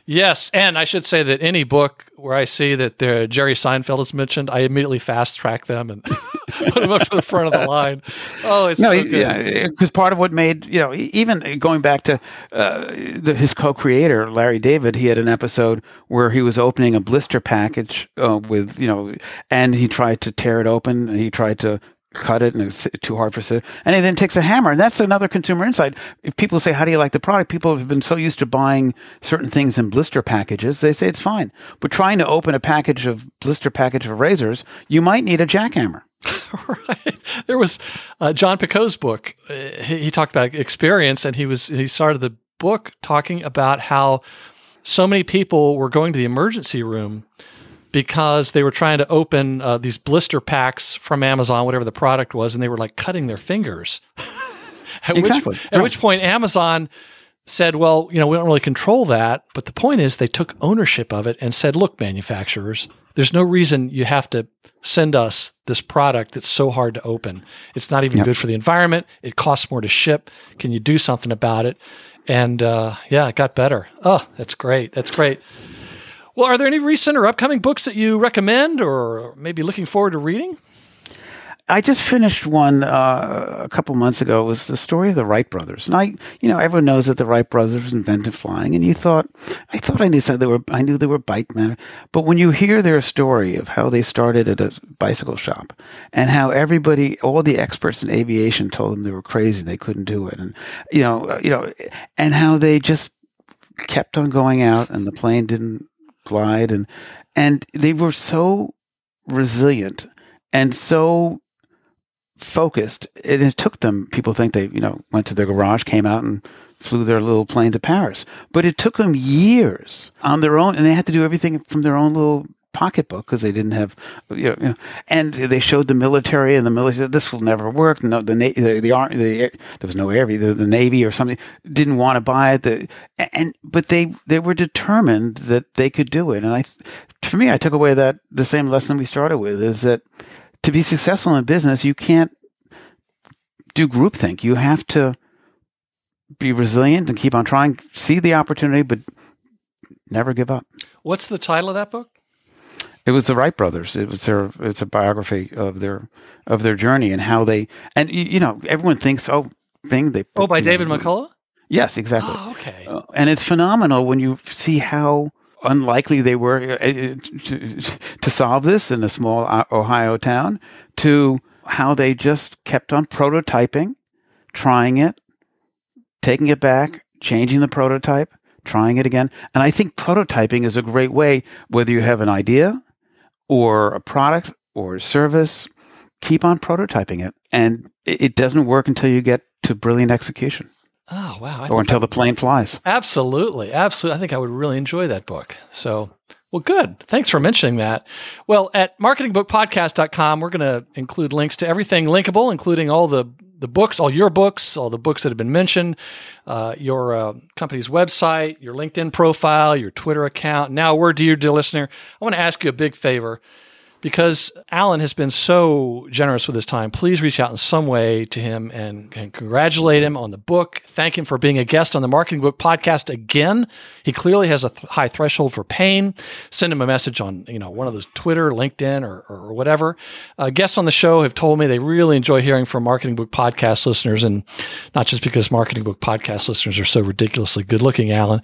[SPEAKER 3] Yes, and I should say that any book where I see that the Jerry Seinfeld is mentioned, I immediately fast track them and [laughs] put them up to the front of the line. Oh, it's
[SPEAKER 1] No,
[SPEAKER 3] so good.
[SPEAKER 1] yeah, because part of what made you know even going back to uh, the, his co-creator Larry David, he had an episode where he was opening a blister package uh, with you know, and he tried to tear it open. He tried to cut it, and it's too hard for. And he then takes a hammer, and that's another consumer insight. If people say, "How do you like the product?" People have been so used to buying certain things in blister packages, they say it's fine. But trying to open a package of blister package of razors, you might need a jackhammer. [laughs]
[SPEAKER 3] right. There was uh, Jon Picoult's book. Uh, he, he talked about experience, and he was he started the book talking about how so many people were going to the emergency room because they were trying to open uh, these blister packs from Amazon, whatever the product was, and they were like cutting their fingers. at
[SPEAKER 1] Exactly.
[SPEAKER 3] which at which point Amazon said, "Well, you know, we don't really control that." But the point is, they took ownership of it and said, "Look, manufacturers, there's no reason you have to send us this product that's so hard to open. It's not even
[SPEAKER 1] Yep.
[SPEAKER 3] good for the environment. It costs more to ship. Can you do something about it?" And uh, yeah, it got better. Oh, that's great. That's great. Well, are there any recent or upcoming books that you recommend, or maybe looking forward to reading?
[SPEAKER 1] I just finished one uh, a couple months ago. It was the story of the Wright brothers, and I, you know, everyone knows that the Wright brothers invented flying, and you thought, I thought I knew. They were, I knew they were bike men, but when you hear their story of how they started at a bicycle shop, and how everybody, all the experts in aviation, told them they were crazy, they couldn't do it, and you know, you know, and how they just kept on going out, and the plane didn't glide, and and they were so resilient and so focused. And it took them, people think they, you know, went to their garage, came out and flew their little plane to Paris. But it took them years on their own, and they had to do everything from their own little pocketbook because they didn't have, you know, and they showed the military, and the military this will never work. No, the the the, the there was no air, the, the Navy or something didn't want to buy it. The, and but they they were determined that they could do it, and I, for me, I took away that the same lesson we started with is that to be successful in business, you can't do groupthink. You have to be resilient and keep on trying, see the opportunity, but never give up.
[SPEAKER 3] What's the title of that book?
[SPEAKER 1] It was the Wright brothers. It was their. It's a biography of their of their journey and how they. And you, you know, everyone thinks, oh, thing they.
[SPEAKER 3] Oh, by
[SPEAKER 1] you know,
[SPEAKER 3] David McCullough.
[SPEAKER 1] Yes, exactly.
[SPEAKER 3] Oh, okay.
[SPEAKER 1] Uh, and it's phenomenal when you see how unlikely they were uh, uh, to, to solve this in a small uh, Ohio town to how they just kept on prototyping, trying it, taking it back, changing the prototype, trying it again. And I think prototyping is a great way, whether you have an idea or a product or a service, keep on prototyping it. And it doesn't work until you get to brilliant execution
[SPEAKER 3] Oh, wow. I
[SPEAKER 1] or until the plane flies.
[SPEAKER 3] Absolutely. Absolutely. I think I would really enjoy that book. So, well, good. Thanks for mentioning that. Well, at marketingbookpodcast.com, we're going to include links to everything linkable, including all the, the books, all your books, all the books that have been mentioned, uh, your uh, company's website, your LinkedIn profile, your Twitter account. Now, word to you, dear listener. I want to ask you a big favor because Allen has been so generous with his time. Please reach out in some way to him and, and congratulate him on the book. Thank him for being a guest on the Marketing Book Podcast again. He clearly has a th- high threshold for pain. Send him a message on you know one of those Twitter, LinkedIn, or, or whatever. Uh, guests on the show have told me they really enjoy hearing from Marketing Book Podcast listeners, and not just because Marketing Book Podcast listeners are so ridiculously good looking, Allen.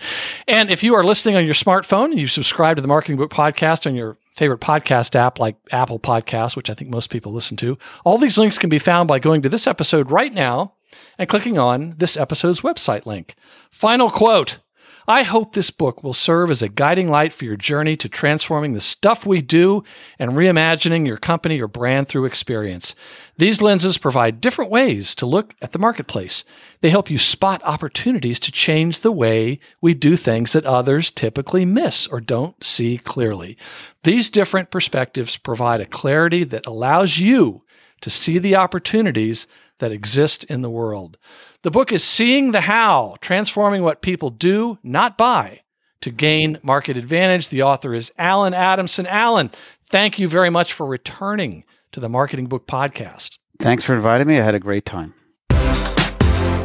[SPEAKER 3] And if you are listening on your smartphone you subscribe to the Marketing Book Podcast on your favorite podcast app like Apple Podcasts, which I think most people listen to. All these links can be found by going to this episode right now and clicking on this episode's website link. Final quote. I hope this book will serve as a guiding light for your journey to transforming the stuff we do and reimagining your company or brand through experience. These lenses provide different ways to look at the marketplace. They help you spot opportunities to change the way we do things that others typically miss or don't see clearly. These different perspectives provide a clarity that allows you to see the opportunities that exist in the world. The book is Seeing the How, transforming what people do, not buy, to gain market advantage. The author is Allen Adamson. Allen, thank you very much for returning to the Marketing Book Podcast.
[SPEAKER 1] Thanks for inviting me. I had a great time.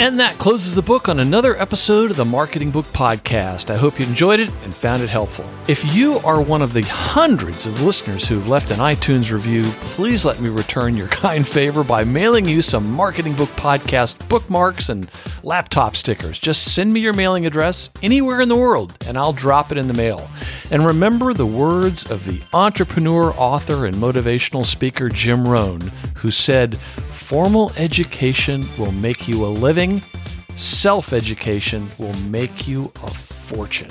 [SPEAKER 3] And that closes the book on another episode of the Marketing Book Podcast. I hope you enjoyed it and found it helpful. If you are one of the hundreds of listeners who've left an iTunes review, please let me return your [laughs] kind favor by mailing you some Marketing Book Podcast bookmarks and laptop stickers. Just send me your mailing address anywhere in the world and I'll drop it in the mail. And remember the words of the entrepreneur, author, and motivational speaker Jim Rohn, who said, Formal education will make you a living, self education will make you a fortune.